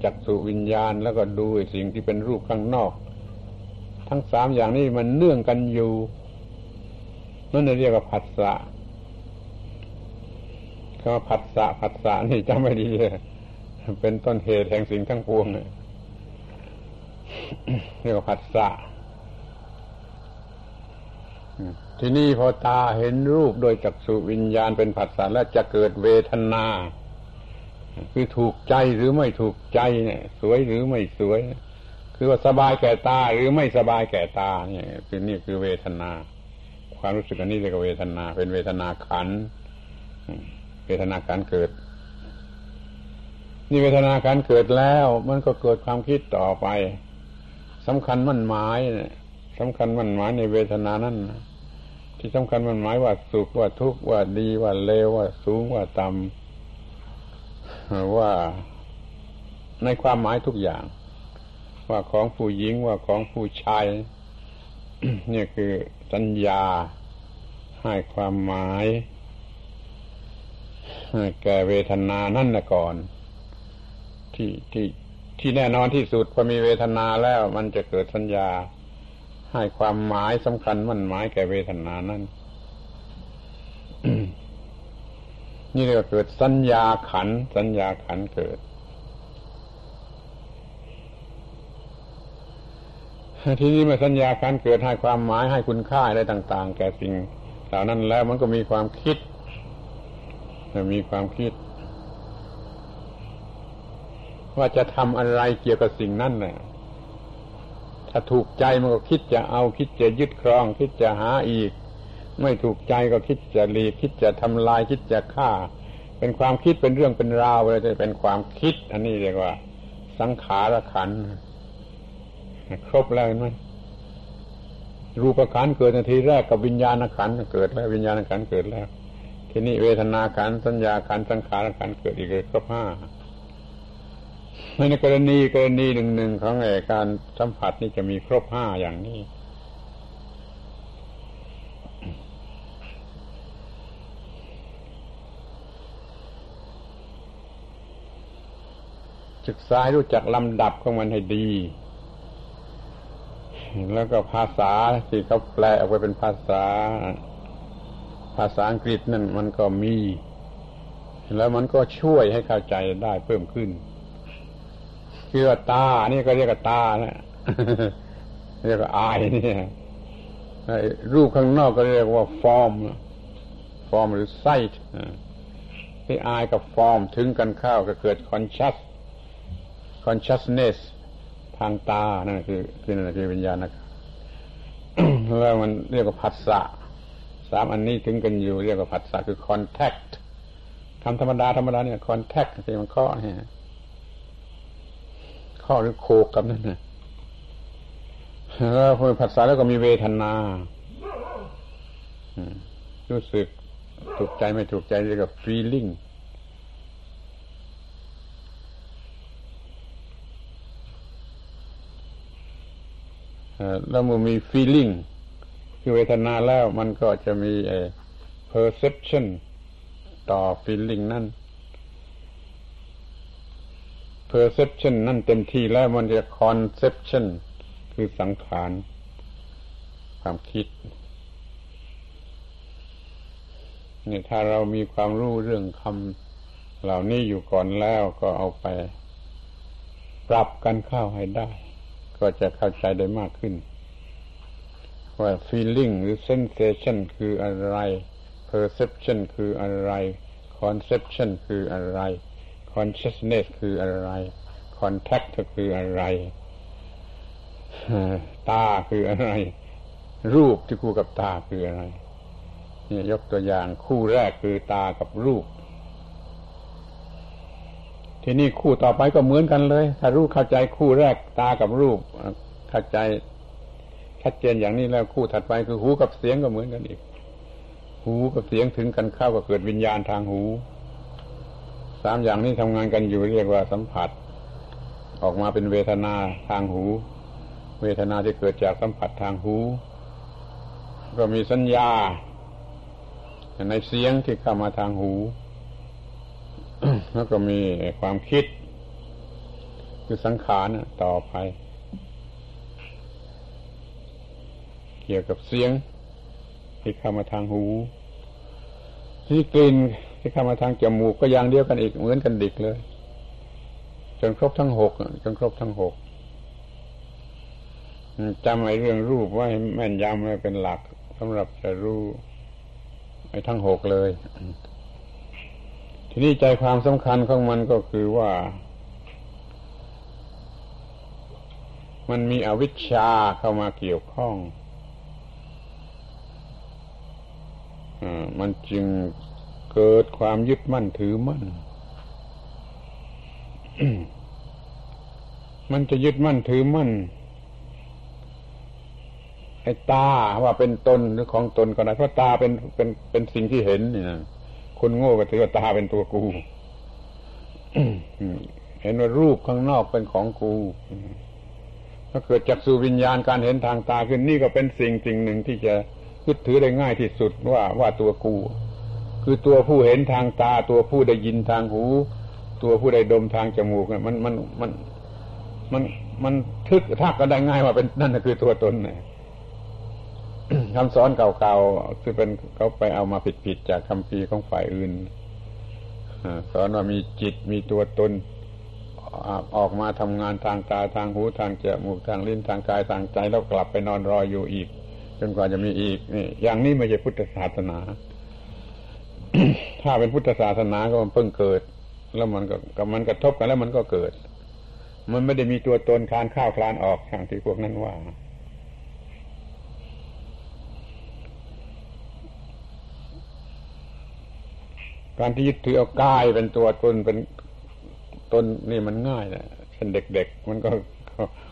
จักสุวิญญาณ แล้วก็ดูสิ่งที่เป็นรูปข้างนอก ทั้งสามอย่างนี้มันเนื่องกันอยู่นั่นเรียกว่าผัสสะคำว่าผัสสะผัสสะนี่จำไม่ดีเลยเป็นต้นเหตุแห่งสิ่งทั้งปวงเรียกว่าผัสสะ ทีนี้พอตาเห็นรูปโดยจักษุวิญญาณเป็นผัสสะแล้วจะเกิดเวทนา คือถูกใจหรือไม่ถูกใจเนี่ย สวยหรือไม่สวย คือว่าสบายแก่ตาหรือไม่สบายแก่ตาเนี่ยคือนี่คือเวทนา ความรู้สึกอันนี้เรียกว่าเวทนา เป็นเวทนาขันเวทนาการเกิด นี่เวทนาการเกิดแล้ว มันก็เกิดความคิดต่อไปสำคัญมั่นหมายสำคัญมั่นหมายในเวทนานั้น ที่สำคัญมันหมายว่าสุขว่าทุกข์ว่าดีว่าเลวว่าสูงว่าต่ำว่าในความหมายทุกอย่าง ว่าของผู้หญิงว่าของผู้ชายเนี่ยคือสัญญาให้ความหมายแก่เวทนานั่นนะก่อน ที่ที่ที่แน่นอนที่สุดพอมีเวทนาแล้วมันจะเกิดสัญญา ให้ความหมายสำคัญมั่นหมายแก่เวทนานั่นนี่เรียกว่าเกิดสัญญาขัน สัญญาขันเกิดทีนี้เมื่อสัญญาขันเกิดให้ความหมายให้คุณค่าอะไรต่าง ๆ แก่สิ่งเหล่านั้นแล้วมันก็มีความคิดมีความคิด ว่าจะทำอะไรเกี่ยวกับสิ่งนั้นน่ะ ถ้าถูกใจมันก็คิดจะเอาคิดจะยึดครอง คิดจะหาอีก ไม่ถูกใจก็คิดจะหลีกคิดจะทำลายคิดจะฆ่า เป็นความคิดเป็นเรื่องเป็นราวเลยจะเป็นความคิด อันนี้เรียกว่า สังขารขันครบแล้วเห็นไหมรูปขันเกิดนาทีแรกกับวิญญาณขันเกิดแล้ววิญญาณขันเกิดแล้ว ทีนี้เวทนาขันสัญญาขันสังขารขันเกิดอีกเลยครบห้า ในกรณีกรณีหนึ่งหนึ่งของอการสัมผัสนี่จะมีครบห้าอย่างนี้ ศึกษารู้จักลำดับของมันให้ดี แล้วก็ภาษาที่เขาแปลออกไปเป็นภาษา ภาษาอังกฤษนั่นมันก็มี แล้วมันก็ช่วยให้เข้าใจได้เพิ่มขึ้น คือว่าตา นี่ก็เรียกว่าตานะเรียกว่า eye นี่รูปข้างนอกก็เรียกว่า form form หรือ sightที่อายกับฟอร์มถึงกันเข้าก็เกิดคอนชัสคอนชัสเนสทางตา นั่นคือคือนั่นคือวิญญาณนะครับแล้วมันเรียกว่าผัสสะสามอันนี้ถึงกันอยู่ เรียกว่าผัสสะคือ contact ทำธรรมดาธรรมดาเนี่ย contact ที่มันข้อเนี่ย ข้อหรือโคกกับนั่นนะแล้วพอผัสสะแล้วก็มีเวทนารู้สึกถูกใจไม่ถูกใจเรียกว่า feeling แล้วมันมี feeling คือเวทนาแล้วมันก็จะมีเอ perception ต่อ feeling นั่น perception นั่นเต็มที่แล้วมันจะ conception คือสังขาร ความคิดนี่ถ้าเรามีความรู้เรื่องคำเหล่านี้อยู่ก่อนแล้วก็เอาไป ปรับกันเข้าให้ได้ ก็จะเข้าใจได้มากขึ้น ว่า feeling หรือ sensation คืออะไร perception คืออะไร conception คืออะไร consciousness คืออะไร contact คืออะไร ตาคืออะไร รูปที่คู่กับตาคืออะไรนี่ยกตัวอย่างคู่แรกคือตากับรูป ทีนี้คู่ต่อไปก็เหมือนกันเลย ถ้ารู้เข้าใจคู่แรกตากับรูป เข้าใจชัดเจนอย่างนี้แล้วคู่ถัดไปคือหูกับเสียงก็เหมือนกันอีก หูกับเสียงถึงกันเข้าก็เกิดวิญญาณทางหู สามอย่างนี้ทำงานกันอยู่เรียกว่าสัมผัส ออกมาเป็นเวทนาทางหู เวทนาที่เกิดจากสัมผัสทางหู ก็มีสัญญา ในเสียงที่เข้ามาทางหู แล้วก็มีความคิด คือสังขารต่อไป เกี่ยวกับเสียงที่เข้ามาทางหู ที่กลิ่น ที่เข้ามาทางจมูกก็อย่างเดียวกันอีกเหมือนกันดิกเลย จนครบทั้งหกจนครบทั้งหกจำไอ้เรื่องรูปไว้แม่นยำไว้เป็นหลักสำหรับจะรู้ไอ้ทั้งหกเลย ทีนี้ใจความสำคัญของมันก็คือว่า มันมีอวิชชาเข้ามาเกี่ยวข้องอมันจึง เกิดความยึดมั่นถือมั่น มันจะยึดมั่นถือมั่นไอ้ตาว่าเป็นตนหรือของตนก็ได้เพราะตาเป็นเป็นเป็นสิ่งที่เห็นเนี่นะคนโง่ก็ถือว่าตาเป็นตัวกูเห็นว่ารูปข้างนอกเป็นของกูถ้าเกิดจากสู่วิญญาณการเห็นทางตาขึ้นนี่ก็เป็นสิ่งสิ่งหนึ่งที่จะยึดถือได้ง่ายที่สุดว่าว่าตัวกู คือตัวผู้เห็นทางตา ตัวผู้ได้ยินทางหู ตัวผู้ได้ดมทางจมูกเนี่ยมันมันมันมันมันทึกทักก็ได้ง่ายว่าเป็นนั่นคือตัวตนเนี่ยคำสอนเก่าๆคือเป็นเขาไปเอามาผิดๆจากคำพีของฝ่ายอื่นสอนว่ามีจิตมีตัวตนออกมาทำงานทางตาทางหูทางจมูกทางลิ้นทางกายทางใจแล้วกลับไปนอนรออยู่อีก จนกว่าจะมีอีกนี่อย่างนี้ไม่ใช่พุทธศาสนา ถ้าเป็นพุทธศาสนาก็มันเพิ่งเกิด แล้วมันก็กับมันกระทบกันแล้วมันก็เกิด มันไม่ได้มีตัวตนคลานข้าวคลานออกอย่างที่พวกนั้นว่าการที่ยึดถือเอากายเป็นตัวตนเป็นตนนี่มันง่ายนะเป็นเด็กๆมันก็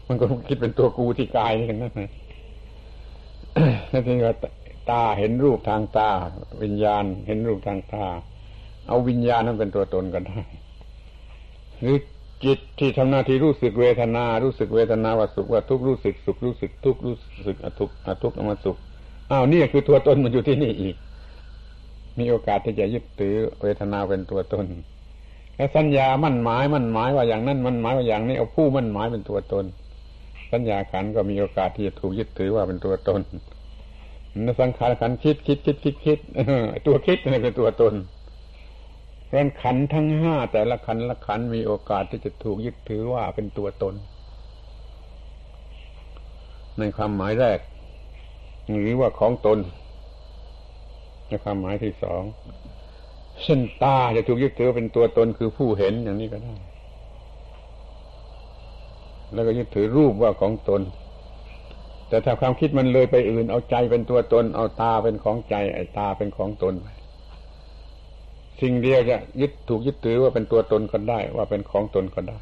มันก็คิดเป็นตัวกูที่กายนี่กันนั่นนะแล้วทีนี้ว่า ตาเห็นรูปทางตา วิญญาณเห็นรูปทางตา เอาวิญญาณนั้นเป็นตัวตนก็ได้หรือจิตที่ทำหน้าที่รู้สึกเวทนา รู้สึกเวทนาว่าสุขว่าทุกข์รู้สึกสุขรู้สึกทุกข์รู้สึกอทุกข์อทุกข์อมาสุขอ้าวนี่คือตัวตนมันอยู่ที่นี่อีก มีโอกาสที่จะยึดถือเวทนาเป็นตัวตนแล้วสัญญามั่นหมายมั่นหมายว่าอย่างนั้นมั่นหมายว่าอย่างนี้เอาผู้มั่นหมายเป็นตัวตน สัญญาขันก็มีโอกาสที่จะถูกยึดถือว่าเป็นตัวตน สังขารขันคิดคิดคิดคิดคิดตัวคิดนี่เป็นตัวตนเพราะขันทั้งห้าแต่ละขันละขันมีโอกาสที่จะถูกยึดถือว่าเป็นตัวตน ในความหมายแรก หรือว่าของตน ในความหมายที่สองเส้นตาจะถูกยึดถือเป็นตัวตนคือผู้เห็นอย่างนี้ก็ได้ แล้วก็ยึดถือรูปว่าของตน แต่ถ้าความคิดมันเลยไปอื่น เอาใจเป็นตัวตน เอาตาเป็นของใจ ไอ้ตาเป็นของตนสิ่งเดียวจะยึดถูกยึดถือว่าเป็นตัวตนก็ได้ ว่าเป็นของตนก็ได้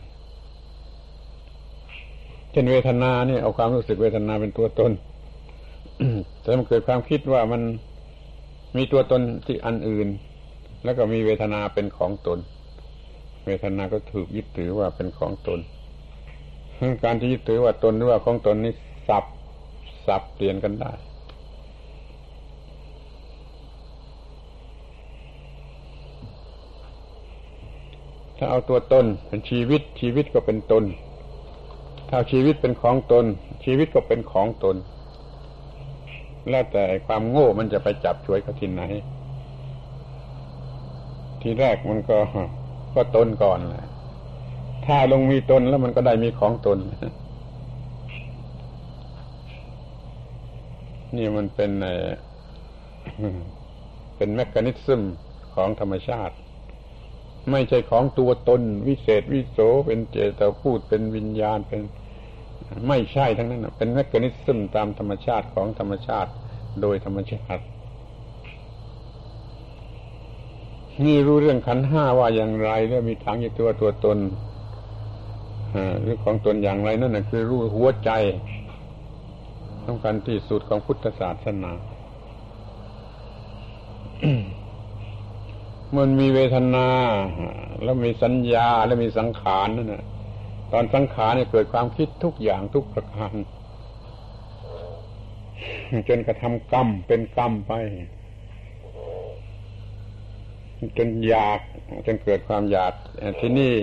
เช่นเวทนาเนี่ยเอาความรู้สึกเวทนาเป็นตัวตนแต่มันเกิดความคิดว่ามันมีตัวตนที่อันอื่น แล้วก็มีเวทนาเป็นของตน เวทนาก็ถูกยึดถือว่าเป็นของตนการที่ยึดถือว่าตนหรือว่าของตนนี้สับ สับเปลี่ยนกันได้ ถ้าเอาตัวตนเป็นชีวิต ชีวิตก็เป็นตน ถ้าชีวิตเป็นของตน ชีวิตก็เป็นของตน แล้วแต่ความโง่มันจะไปจับช่วยเขาที่ไหน ทีแรกมันก็ก็ตนก่อนแหละถ้าลงมีตนแล้วมันก็ได้มีของตน นี่มันเป็นเป็นแมกนิซึมของธรรมชาติ ไม่ใช่ของตัวตน วิเศษวิโสเป็นเจตพูดเป็นวิญญาณเป็น ไม่ใช่ทั้งนั้นเป็นแมกนิซึมตามธรรมชาติของธรรมชาติ โดยธรรมชาตินี่รู้เรื่องขันห้าว่าอย่างไรแล้วมีทางอยู่ตัวตัวตนหรือของตนอย่างไรนั่นนะคือรู้หัวใจ สำคัญที่สุดของพุทธศาสนา มันมีเวทนา แล้วมีสัญญาแล้วมีสังขารนั่นนะตอนสังขารเนี่ยเกิดความคิดทุกอย่างทุกประการจนกระทำกรรมเป็นกรรมไป จนอยาก จนเกิดความอยากที่นี่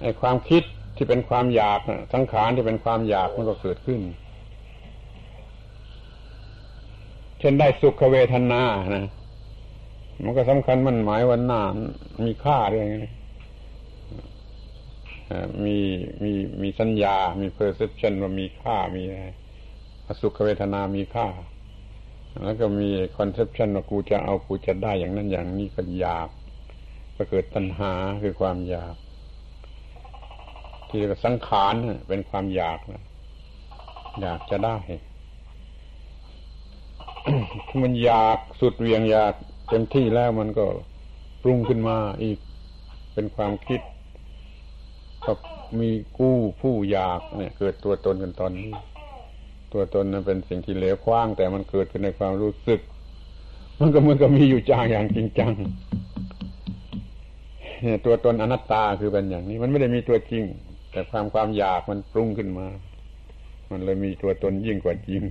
ไอ้ความคิดที่เป็นความอยากสังขารที่เป็นความอยากมันก็เกิดขึ้น เช่นได้สุขเวทนานะ มันก็สำคัญมั่นหมายว่าหน้ามีค่าด้วยไงนี้มีมีมีสัญญา มี perception ว่ามีค่ามีอะไรสุขเวทนามีค่า แล้วก็มี conception ว่ากูจะเอากูจะได้อย่างนั้นอย่างนี้ก็อยากก็เกิดตัณหาคือความอยาก ที่เรียกสังขารเป็นความอยากนะอยากจะได้ มันอยากสุดเวียงอยากเต็มที่แล้วมันก็ปรุงขึ้นมาอีกเป็นความคิดก็มีกู้ผู้อยากเนี่ย เกิดตัวตนกันตอนนี้ ตัวตนนั้นเป็นสิ่งที่เหลวคว้าง แต่มันเกิดขึ้นในความรู้สึก มันก็เหมือนกับมีอยู่จางอย่างจริงจังเนี่ยตัวตนอนัตตาคือเป็นอย่างนี้ มันไม่ได้มีตัวจริง แต่ความความอยากมันปรุงขึ้นมา มันเลยมีตัวตนยิ่งกว่าจริง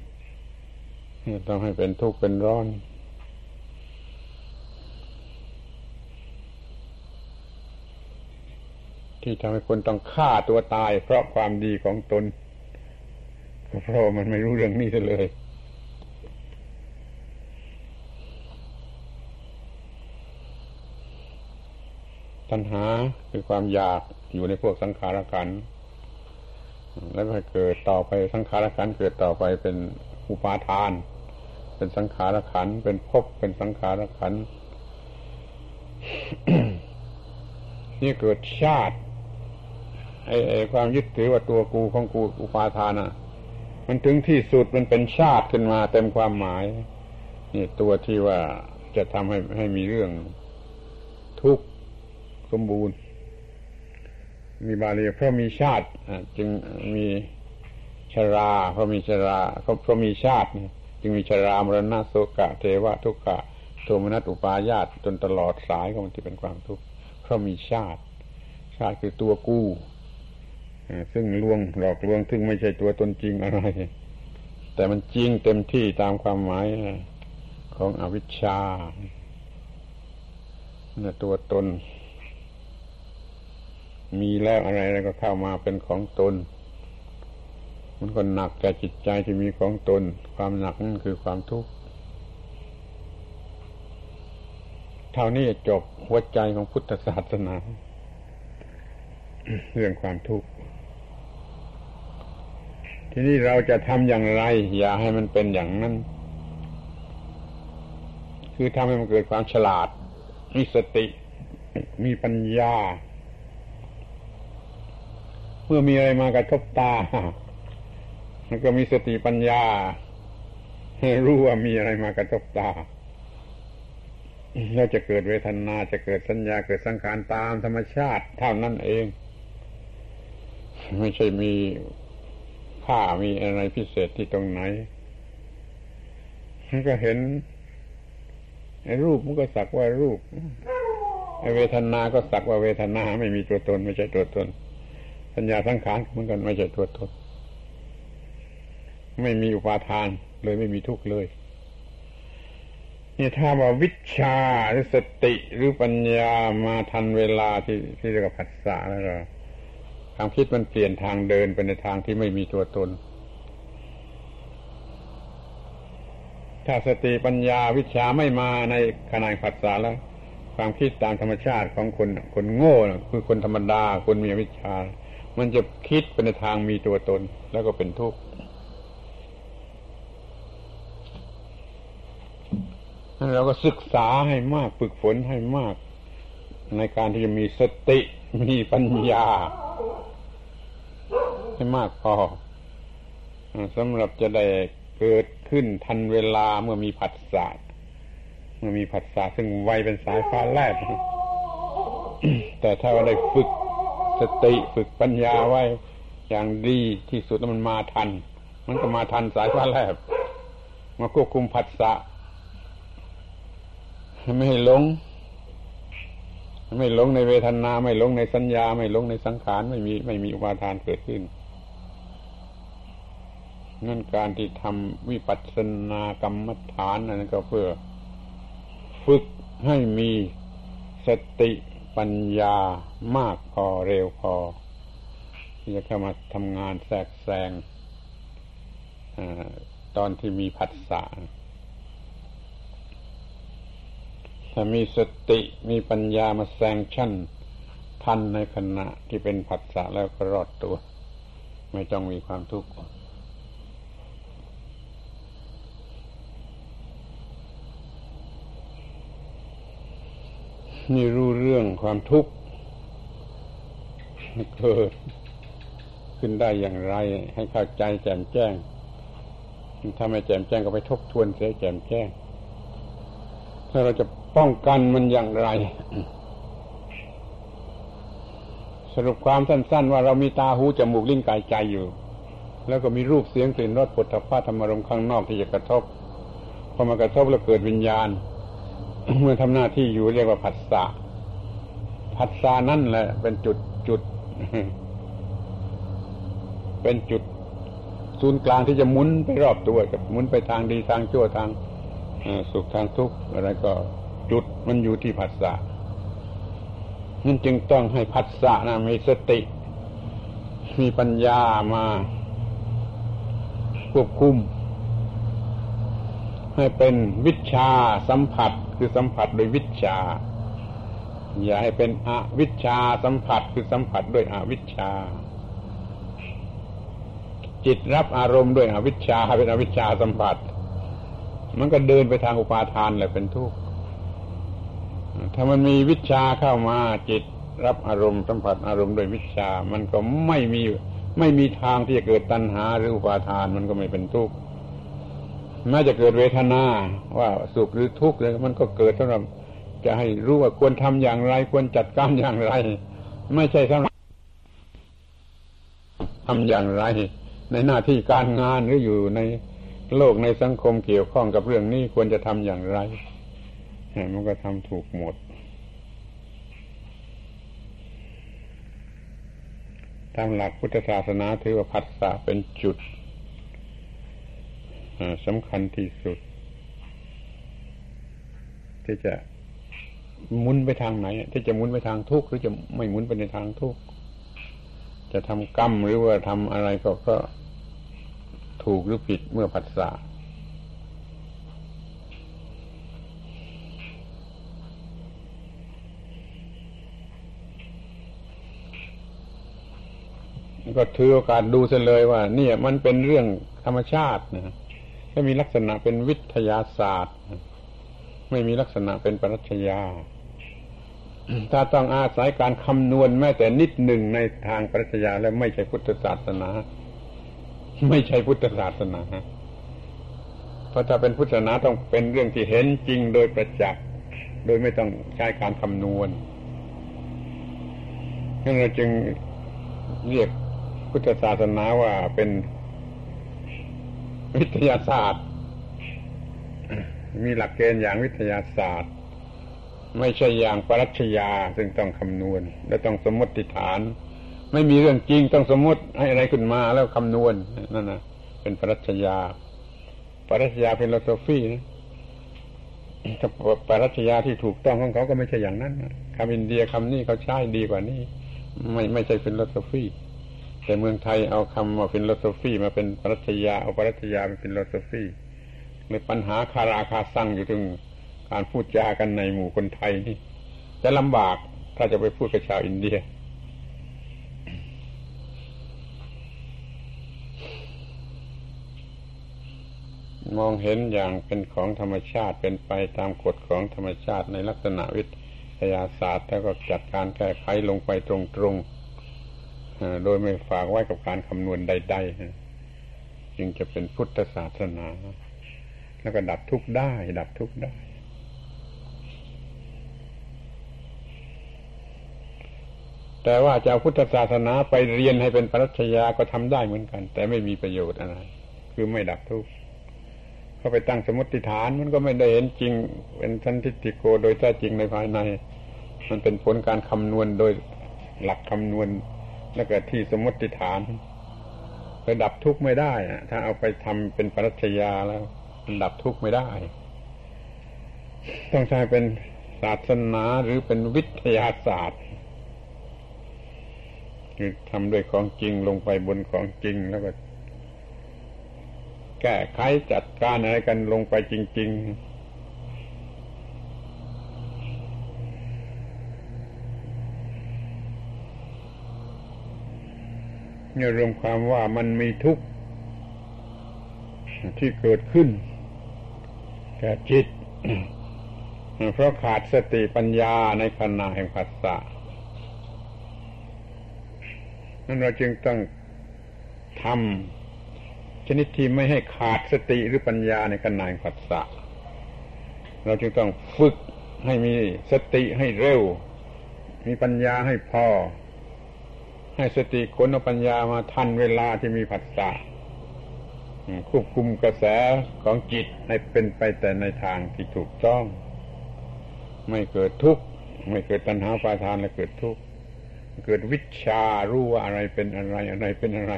ต้องให้เป็นทุกข์เป็นร้อนที่ทำให้คนต้องฆ่าตัวตาย เพราะความดีของตนเพราะมันไม่รู้เรื่องนี้เลย ตัณหาคือความอยากอยู่ในพวกสังขารกัน แล้วก็เกิดต่อไปสังขารขันเกิดต่อไปเป็นอุปาทาน เป็นสังขารขัน เป็นภพเป็นสังขารขัน นี่เกิดชาติไอ้ความยึดถือว่าตัวกูของกูอุปาทาน่ะมันถึงที่สุดมันเป็นชาติขึ้นมาเต็มความหมาย นี่ตัวที่ว่าจะทำให้ให้มีเรื่องทุกข์สมบูรณ์ มีบาลีเพราะมีชาติจึงมีชราเพราะมีชราเพราะมีชาติ จึงมีชรามรณะโสกะเทวะทุกขะโทมนัสอุปาญาตจนตลอดสายของมันที่เป็นความทุกข์เพราะมีชาติ ชาติคือตัวกู้ซึ่งลวงหลอกลวงซึ่งไม่ใช่ตัวตนจริงอะไร แต่มันจริงเต็มที่ตามความหมายของอวิชชาเนี่ยตัวตน มีแล้วอะไรอะไรก็เข้ามาเป็นของตน มันก็หนักแก่จิตใจที่มีของตน ความหนักนั่นคือความทุกข์เท่านี้จบหัวใจของพุทธศาสนา เรื่องความทุกข์ทีนี้เราจะทำอย่างไร อย่าให้มันเป็นอย่างนั้น คือทำให้มันเกิดความฉลาด มีสติ มีปัญญา เมื่อมีอะไรมากระทบตา มันก็มีสติปัญญาให้รู้ว่ามีอะไรมากระทบตาแล้วจะเกิดเวทนาจะเกิดสัญญาเกิดสังขารตามธรรมชาติเท่านั้นเอง ไม่ใช่มีผ้ามีอะไรพิเศษที่ตรงไหนมันก็เห็นไอ้รูปมันก็สักว่ารูปไอ้เวทนา ก็สักว่าเวทนา ไม่มีตัวตน ไม่ใช่ตัวตน สัญญาสังขารเหมือนกันไม่ใช่ตัวตน ไม่มีอุปาทาน เลยไม่มีทุกข์เลยนี่ถ้าว่าวิชาหรือสติหรือปัญญามาทันเวลาที่ที่เรียกว่าผัสสะแล้วก็ความคิดมันเปลี่ยนทางเดินไปในทางที่ไม่มีตัวตน ถ้าสติปัญญาวิชาไม่มาในขณะผัสสะแล้ว ความคิดตามธรรมชาติของคนคนโง่คือคนธรรมดาคนมีวิชา มันจะคิดไปในทางมีตัวตนแล้วก็เป็นทุกข์ เราก็ศึกษาให้มากฝึกฝนให้มาก ในการที่จะมีสติมีปัญญา ให้มากพอสำหรับจะได้เกิดขึ้นทันเวลาเมื่อมีผัสสะเมื่อมีผัสสะซึ่งไวเป็นสายฟ้าแลบแต่ถ้าเราได้ฝึกสติฝึกปัญญาไว้ อย่างดีที่สุดแล้วมันมาทัน มันก็มาทันสายฟ้าแลบมาควบคุมผัสสะ ไม่ให้หลง ไม่หลงในเวทนา ไม่หลงในสัญญา ไม่หลงในสังขารไม่มีไม่มีอุปาทานเกิดขึ้นนั่นการที่ทำวิปัสสนากรรมฐานนั่นก็เพื่อฝึกให้มีสติปัญญามากพอเร็วพอ ที่จะเข้ามาทำงานแทรกแซงอตอนที่มีผัสสะ ถ้ามีสติมีปัญญามาแซงชั่นทันในขณะที่เป็นผัสสะแล้วก็รอดตัว ไม่ต้องมีความทุกข์นี่รู้เรื่องความทุกข์เกิดขึ้นได้อย่างไร ให้เข้าใจแจ่มแจ้ง ถ้าไม่แจ่มแจ้งก็ไปทบทวนเสียแจ่มแจ้ง ถ้าเราจะ ป้องกันมันอย่างไร สรุปความสั้น ๆ ว่าเรามีตาหูจมูกลิ้นกายใจอยู่ แล้วก็มีรูปเสียงกลิ่นรสผลพธรรมารมข้างนอกที่จะกระทบพอมากระทบแล้วเกิดวิญญาณ เมื่อทำหน้าที่อยู่เรียกว่าผัสสะผัสสะนั่นแหละ เป็นจุดจุด เป็นจุดศูนย์กลางที่จะหมุนไปรอบตัวกับหมุนไปทางดีทางชั่วทางสุขทางทุกข์อะไรก็ จุดมันอยู่ที่ผัสสะนั่นจึงต้องให้ผัสสะนะมีสติ มีปัญญามา ควบคุม ให้เป็นวิชาสัมผัสคือสัมผัสโดยวิชา อย่าให้เป็นอวิชาสัมผัสคือสัมผัสด้วยอวิชา จิตรับอารมณ์ด้วยอวิชาเป็นอวิชชาสัมผัส มันก็เดินไปทางอุปาทานแหละเป็นทุกข์ ถ้ามันมีวิชาเข้ามาจิตรับอารมณ์สัมผัสอารมณ์โดยวิชา มันก็ไม่มีไม่มีทางที่จะเกิดตัณหาหรืออุปาทานมันก็ไม่เป็นทุกข์แม้จะเกิดเวทนาว่าสุขหรือทุกข์เลยมันก็เกิดสำหรับจะให้รู้ว่าควรทำอย่างไร ควรจัดการอย่างไร ไม่ใช่สำหรับทำอย่างไร ในหน้าที่การงานหรืออยู่ในโลกในสังคมเกี่ยวข้องกับเรื่องนี้ควรจะทำอย่างไร มันก็ทำถูกหมดตามหลักพุทธศาสนาถือว่าพัสสะเป็นจุดสำคัญที่สุด ที่จะหมุนไปทางไหน ที่จะหมุนไปทางทุกข์หรือจะไม่หมุนไปในทางทุกข์จะทำกรรมหรือว่าทำอะไรก็ก็ถูกหรือผิดเมื่อผัสสะ ก็ถือโอกาสดูเสียเลยว่า เนี่ย มันเป็นเรื่องธรรมชาตินะไม่มีลักษณะเป็นวิทยาศาสตร์ ไม่มีลักษณะเป็นปรัชญาถ้าต้องอาศัยการคำนวณแม้แต่นิดหนึ่งในทางปรัชญาแล้วไม่ใช่พุทธศาสนา ไม่ใช่พุทธศาสนาเพราะถ้าเป็นพุทธศาสนาต้องเป็นเรื่องที่เห็นจริงโดยประจักษ์โดยไม่ต้องใช้การคำนวณนั่นเราจึงเรียก พุทธศาสนาว่าเป็นวิทยาศาสตร์ มีหลักเกณฑ์อย่างวิทยาศาสตร์ ไม่ใช่อย่างปรัชญาซึ่งต้องคำนวณ และต้องสมมติฐาน ไม่มีเรื่องจริงต้องสมมติให้อะไรขึ้นมาแล้วคำนวณนั่นนะเป็นปรัชญาปรัชญาเป็นโลโซฟีนะถ้าปรัชญาที่ถูกต้องของเขาก็ไม่ใช่อย่างนั้นคำอินเดียคำนี้เขาใช้ดีกว่านี้ ไม่ไม่ใช่ philosophy แต่เมืองไทยเอาคำว่า philosophy มาเป็นปรัชญาเอาปรัชญาเป็น philosophy เลยปัญหาคาราคาซังอยู่ถึงการพูดจากันในหมู่คนไทยนี่จะลำบากถ้าจะไปพูดกับชาวอินเดียมมองเห็นอย่างเป็นของธรรมชาติเป็นไปตามกฎของธรรมชาติในลักษณะวิทยาศาสตร์แล้วก็จัดการแก้ไขลงไปตรงๆ โดยไม่ฝากไว้กับการคำนวณใดๆจึงจะเป็นพุทธศาสนา แล้วก็ดับทุกข์ได้ ดับทุกข์ได้ แต่ว่าจะเอาพุทธศาสนาไปเรียนให้เป็นปรัชญาก็ทำได้เหมือนกัน แต่ไม่มีประโยชน์อะไร คือไม่ดับทุกข์เขาไปตั้งสมมติฐานมันก็ไม่ได้เห็นจริง เป็นทันทิฏฐิโกโดยแท้จริงในภายใน มันเป็นผลการคำนวณโดยหลักคำนวณ แล้วก็ที่สมมติฐานไปดับทุกข์ไม่ได้ถ้าเอาไปทำเป็นปรัชญาแล้วมันดับทุกข์ไม่ได้ ต้องใช้เป็นศาสนาหรือเป็นวิทยาศาสตร์ คือทำด้วยของจริงลงไปบนของจริงแล้วก็ แก้ไขจัดการอะไรกันลงไปจริง ๆ เนี่ยรวมความว่ามันมีทุกข์ที่เกิดขึ้นแก่จิต เพราะขาดสติปัญญาในขณะแห่งผัสสะนั้นเราจึงต้องทำชนิดที่ไม่ให้ขาดสติหรือปัญญาในขณะแห่งผัสสะเราจึงต้องฝึกให้มีสติให้เร็ว มีปัญญาให้พอ ให้สติขนเอาปัญญามาทันเวลาที่มีผัสสะควบคุมกระแสของจิตให้เป็นไปแต่ในทางที่ถูกต้อง ไม่เกิดทุกข์ไม่เกิดตัณหาปาทานและเกิดทุกข์เกิดวิชารู้ว่าอะไรเป็นอะไรอะไรเป็นอะไร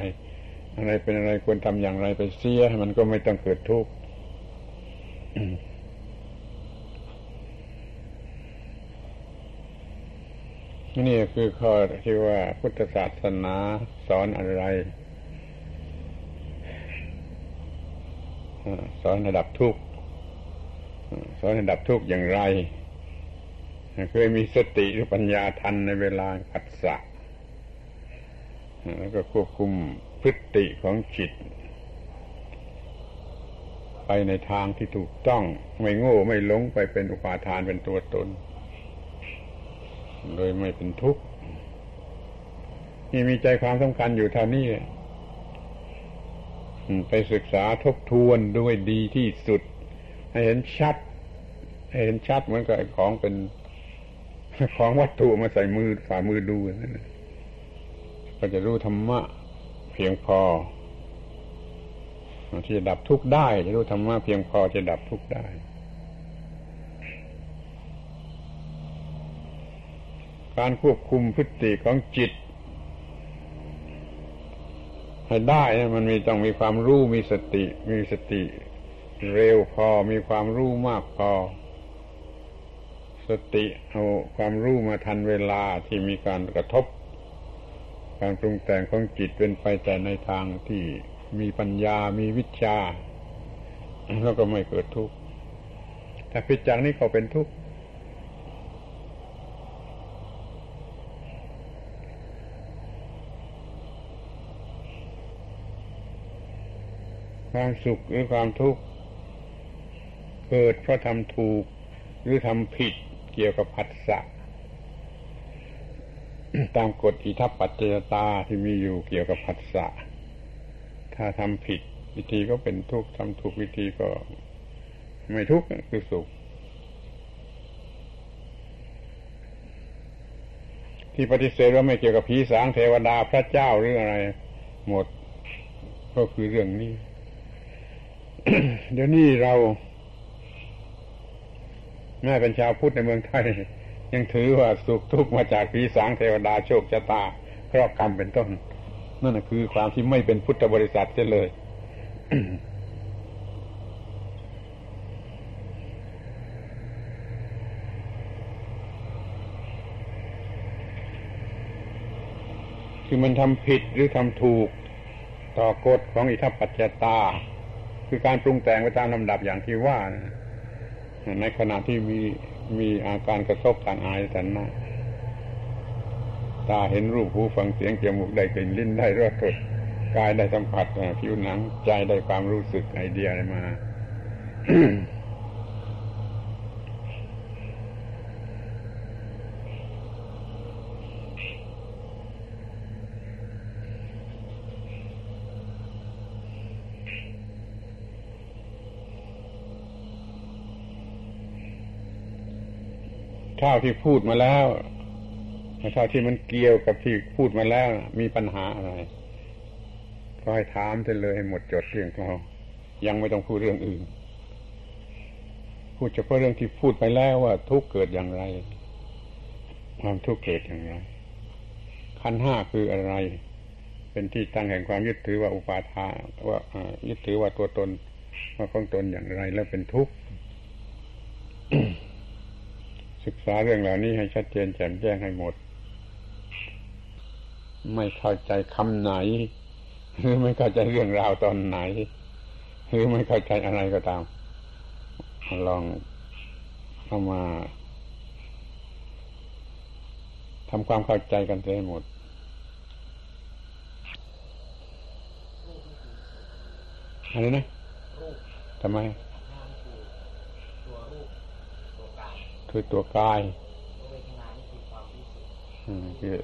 อะไรเป็นอะไรควรทำอย่างไรไปเสียมันก็ไม่ต้องเกิดทุกข์ นี่คือข้อที่ว่าพุทธศาสนาสอนอะไร สอนระดับทุกข์สอนระดับทุกข์อย่างไร เคยมีสติหรือปัญญาทันในเวลาขัดสะแล้วก็ควบคุมพฤติของจิต ไปในทางที่ถูกต้องไม่โง่ไม่หลงไปเป็นอุปาทานเป็นตัวตน โดยไม่เป็นทุกข์นี่มีใจความสำคัญอยู่เท่านี้ไปศึกษาทบทวนด้วยดีที่สุด ให้เห็นชัด ให้เห็นชัดเหมือนกับของเป็นของวัตถุมาใส่มือฝ่ามือดูนั่นก็จะรู้ธรรมะเพียงพอ ที่จะดับทุกข์ได้ จะรู้ธรรมะเพียงพอจะดับทุกข์ได้ การควบคุมพฤติของจิต ให้ได้มันมีต้องมีความรู้มีสติ มีสติ เร็วพอมีความรู้มากพอ สติเอาความรู้มาทันเวลาที่มีการกระทบ การปรุงแต่งของจิตเป็นไปแต่ในทางที่มีปัญญามีวิชาแล้วก็ไม่เกิดทุกข์ถ้าผิดจากนี้เขาเป็นทุกข์ ความสุขหรือความทุกข์เกิดเพราะทำถูกหรือทำผิดเกี่ยวกับผัสสะตามกฎอิทัปปัจจยตาที่มีอยู่เกี่ยวกับผัสสะถ้าทำผิดวิธีก็เป็นทุกข์ทำถูกวิธีก็ไม่ทุกข์คือสุข ที่ปฏิเสธว่าไม่เกี่ยวกับผีสางเทวดาพระเจ้าหรืออะไร หมด ก็คือเรื่องนี้ เดี๋ยวนี้เราแม่เป็นชาวพุทธในเมืองไทย ยังถือว่าสุขทุกข์มาจากผีสางเทวดาโชคชะตาเพราะกรรมเป็นต้น นั่นคือความที่ไม่เป็นพุทธบริษัทเสียเลยคือมันทำผิดหรือทำถูกต่อกฎของอิทัปปัจจตา คือการปรุงแต่งไปตามลำดับอย่างที่ว่านะในขณะที่มีมีอาการกระทบทางอายสันนะตาเห็นรูปหูฟังเสียงจมูกได้กลิ่นลิ้นได้รสกายได้สัมผัสผิวหนัง ใจได้ความรู้สึกไอเดียอะไรมา
เท่าที่พูดมาแล้วเท่าที่มันเกี่ยวกับที่พูดมาแล้ว มีปัญหาอะไรก็ให้ถามเธอเลยให้หม
ดจดเรื่องเรา
ยังไม่ต้อง
พูดเรื่องอื่น พูดเฉพาะเรื่องที่พูดไปแล้
วว่า ทุกเกิดอย่างไร ความทุกเกิ
ดอย่างไรขั้นห้าคืออะไร เป็นที่ตั้งแห่งควา
มยึดถือว่าอุปาทานว่ายึดถือว่าตัวตนว่าของตนอย่า
งไร แล้วเป็นทุ
กข์ ศึกษาเรื่องเหล่า
นี้ให้ชัดเจนแจ่
มแจ้
งให้หมด ไม่เข้า
ใจคำไหน หรือไม่เข้าใจเรื่องราวตอนไหน หรือไม่เข้าใจอะไรก็ตาม ลอง
เข้ามาทำความเข้าใจกันให้หมด อะไรนะ
ทำไม
คือตัวกายคือ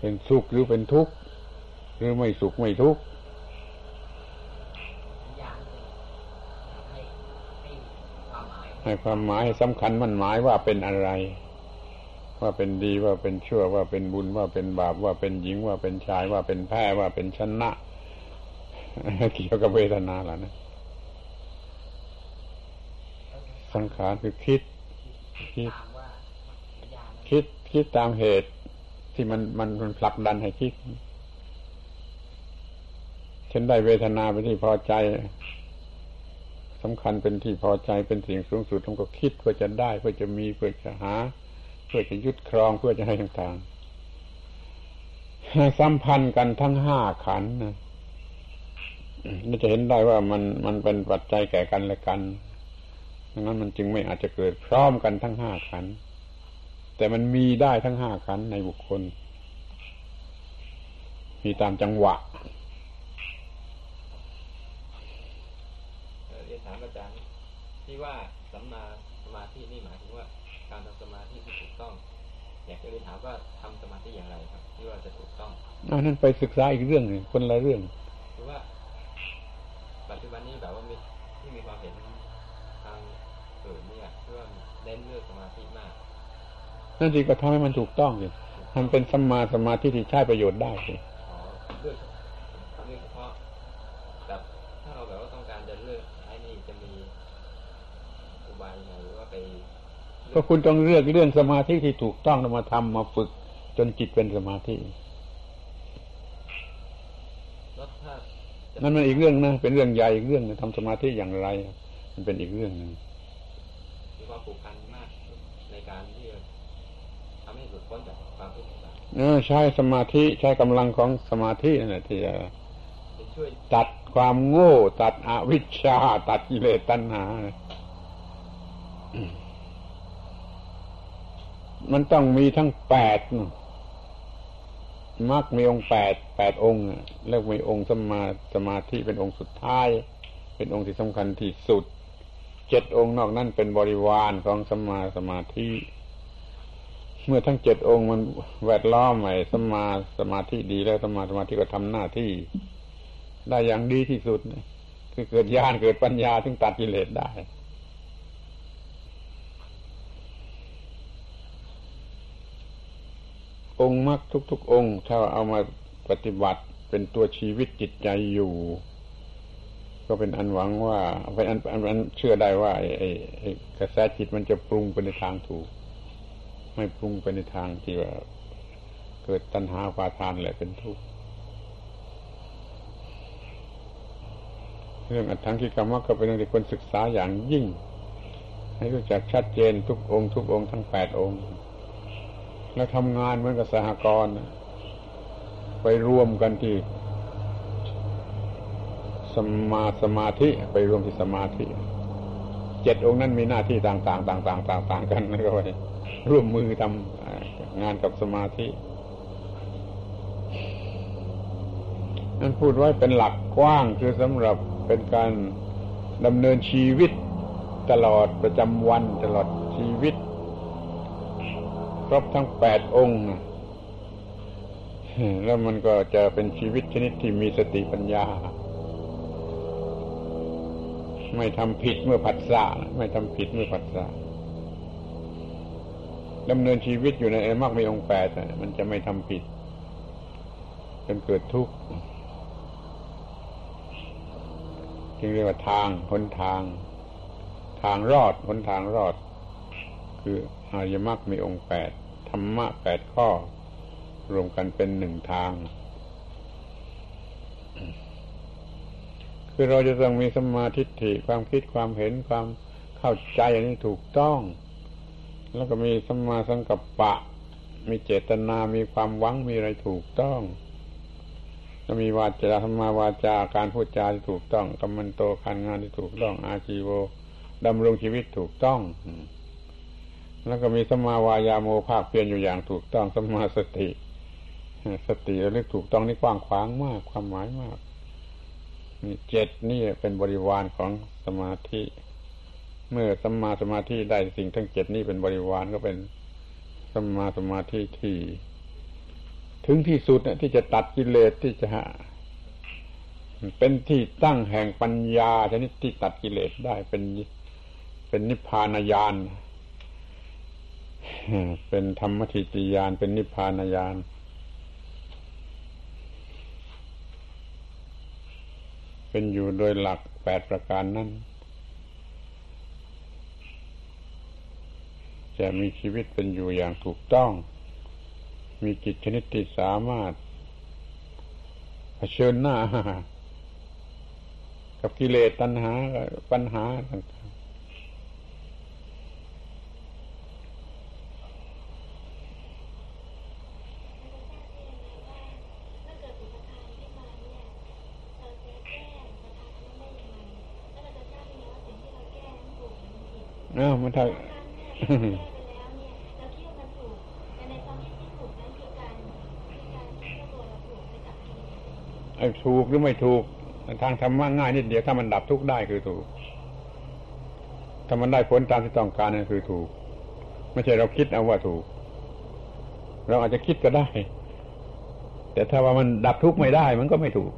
เป็
นสุขหรือเป็นทุกข์หรือไม่สุขไม่ทุกข์ให้ควา
ม
หมายสำคัญมันหมายว่าเป็นอะไร ว่าเป็นดีว่าเป็นชั่วว่าเป็นบุญว่าเป็นบาปว่าเป็นหญิงว่าเป็นชายว่าเป็นแพ้ว่าเป็นชนะเกี่ยวกับเวทนาล่ะนะ
สังขา
รคือคิด
คิด คิ
ดคิดตามเหตุ ที่มันมันมันผลักดันให้คิดฉันได้เวทนาเป็นที่พอใจสำคัญเป็นที่พอใจเป็นสิ่งสูงสุดต้งก็คิดเพื่อจะได้เพื่อจะมีเพื่อจะหา เพื่อจะยึดครอง
เพื่อ
จะให้ต่างๆสัมพันธ์กันทั้งห้าขันนะนี่จะเห็นได้
ว่ามันมันเป็นปัจจัยแก่กันและกัน
นั้นมันจึงไม่อาจจะเกิดพร้อมกันทั้งห้าขัน
แต่
มันมีได้ทั้งห้าขันใน
บุ
คคล มีตามจังห
วะเรียนถามอาจารย์ที่ว่าสัมมาสมาธินี่หมายถึงว่า การทำสมาธิที่ถูกต้อง อยากจะเรียนถามว่าทำสมาธิอย่างไรครับ ที่ว่าจะถูกต้องอันนั้นไปศึกษาอีกเรื่องหนึ่งคนละเรื่อง องสมาธิมาก
นั่นสิก็ทำให้มันถูกต้องสิทำเป็นสมาสมาธิที่ใช้ประโยชน์ได้สิ
อ๋อเรื่องเรื่องเฉพาะแต่ถ้าเราแบบว่าต้องการจะเลือกใช้นี่จะมีอุบายยังไงหรือว่าไป
ก็คุณต้องเลือกเรื่องสมาธิที่ถูกต้องมาทำมาฝึก จนจิตเป็นสมาธินั่นมันอีกเรื่องนะเป็นเรื่องใหญ่อีกเรื่องนะทำสมาธิอย่างไร มันเป็นอีกเรื่องหนึ่ง
มีความผูกพันมากในการที่ทำให้หลุดพ้นจากความทุกข์
เออ ใช้สมาธิใช้กำลังของสมาธินั่นแหละที่จะตัดความโง่ ตัดอวิชชา ตัดกิเลสตัณหา มันต้องมีทั้งแปดมรรคมีองค์แปดแปดองค์แล้วมีองค์สมาสมาธิเป็นองค์สุดท้าย เป็นองค์ที่สำคัญที่สุด เจ็ดองค์นอกนั้นเป็นบริวารของสมาสมาธิ เมื่อทั้งเจ็ดองค์มันแวดล้อมใหม่สมาสมาธิดีแล้วสมาสมาธิก็ทำหน้าที่ ได้อย่างดีที่สุดคือเกิดญาณเกิดปัญญาถึงตัดกิเลสได้องค์มรรคทุก ๆ องค์ ถ้าเอามาปฏิบัติเป็นตัวชีวิตจิตใจอยู่ ก็เป็นอันหวังว่าเป็นอันอันเชื่อได้ว่าไอ้กระแสจิตมันจะปรุงไปในทางถูก ไม่ปรุงไปในทางที่ว่าเกิดตัณหาปาทานแหละเป็นทุกข์เรื่องอัตถังคิกรรมก็เป็นเรื่องที่คนศึกษาอย่างยิ่ง ให้รู้จักชัดเจนทุกองค์ ทุกองค์ทั้งแปดองค์ แล้วทำงานเหมือนกับสหกรณ์ไปรวมกันที่สมาสมาธิไปรวมที่สมาธิเจ็ดองค์นั้นมีหน้าที่ต่าง ๆ ต่าง ๆ ต่าง ๆ กันแล้วก็ไป ร่วมมือทำงานกับสมาธินั่นพูดไว้เป็นหลักกว้างคือสำหรับเป็นการดำเนินชีวิตตลอดประจำวันตลอดชีวิต ครบทั้งแปดองค์ แล้วมันก็จะเป็นชีวิตชนิดที่มีสติปัญญา ไม่ทำผิดเมื่อผัสสะไม่ทำผิดเมื่อผัสสะ ดำเนินชีวิตอยู่ในอมรรคมีองค์แปดมันจะไม่ทำผิดจนเกิดทุกข์จึงเรียกว่าทางหนทาง ทางรอดหนทางรอด คืออริยมรรคมีองค์แปดธรรมะแปดข้อ รวมกันเป็นหนึ่งทาง คือเราจะต้องมีสมาธิิความคิดความเห็นความเข้าใจอันนี้ถูกต้อง แล้วก็มีสมาสังกัปปะ มีเจตนา มีความหวัง มีอะไรถูกต้องก็มีวาจาธรรมาวาจาการพูดจาที่ถูกต้องกำมันโตการงานที่ถูกต้อง อาชีโวดำรงชีวิตถูกต้อง แล้วก็มีสมาวายาโมภาคเพียรอยู่อย่างถูกต้องสมาสติ สติระลึกถูกต้องนี่กว้างขวางมาก ความหมายมากนี่เจ็ดนี่เป็นบริวารของสมาธิ เมื่อสัมมาสมาธิได้สิ่งทั้งเจ็ดนี่เป็นบริวารก็เป็นสัมมาสมาธิที่ ถึงที่สุดเนี่ยที่จะตัดกิเลสที่จะเป็นที่ตั้งแห่งปัญญาชนิดที่ตัดกิเลสได้เป็นเป็นนิพพานญาณเป็นธรรมทิฏยานเป็นนิพพานญาณเป็นอยู่โดยหลักแปดประการนั้น จะมีชีวิตเป็นอยู่อย่างถูกต้อง มีจิตชนิดที่สามารถเผชิญหน้า กับกิเลสตัณหาปัญหาต่างๆอ้าวมันทำ ถูกหรือไม่ถูก ทางธรรมะง่ายนิดเดียวถ้ามันดับทุกข์ได้คือถูก ถ้ามันได้ผลตามที่ต้องการนั่นคือถูก ไม่ใช่เราคิดเอาว่าถูก เราอาจจะคิดก็ได้ แต่ถ้าว่ามันดับทุกข์ไม่ได้ มันก็ไม่ถูก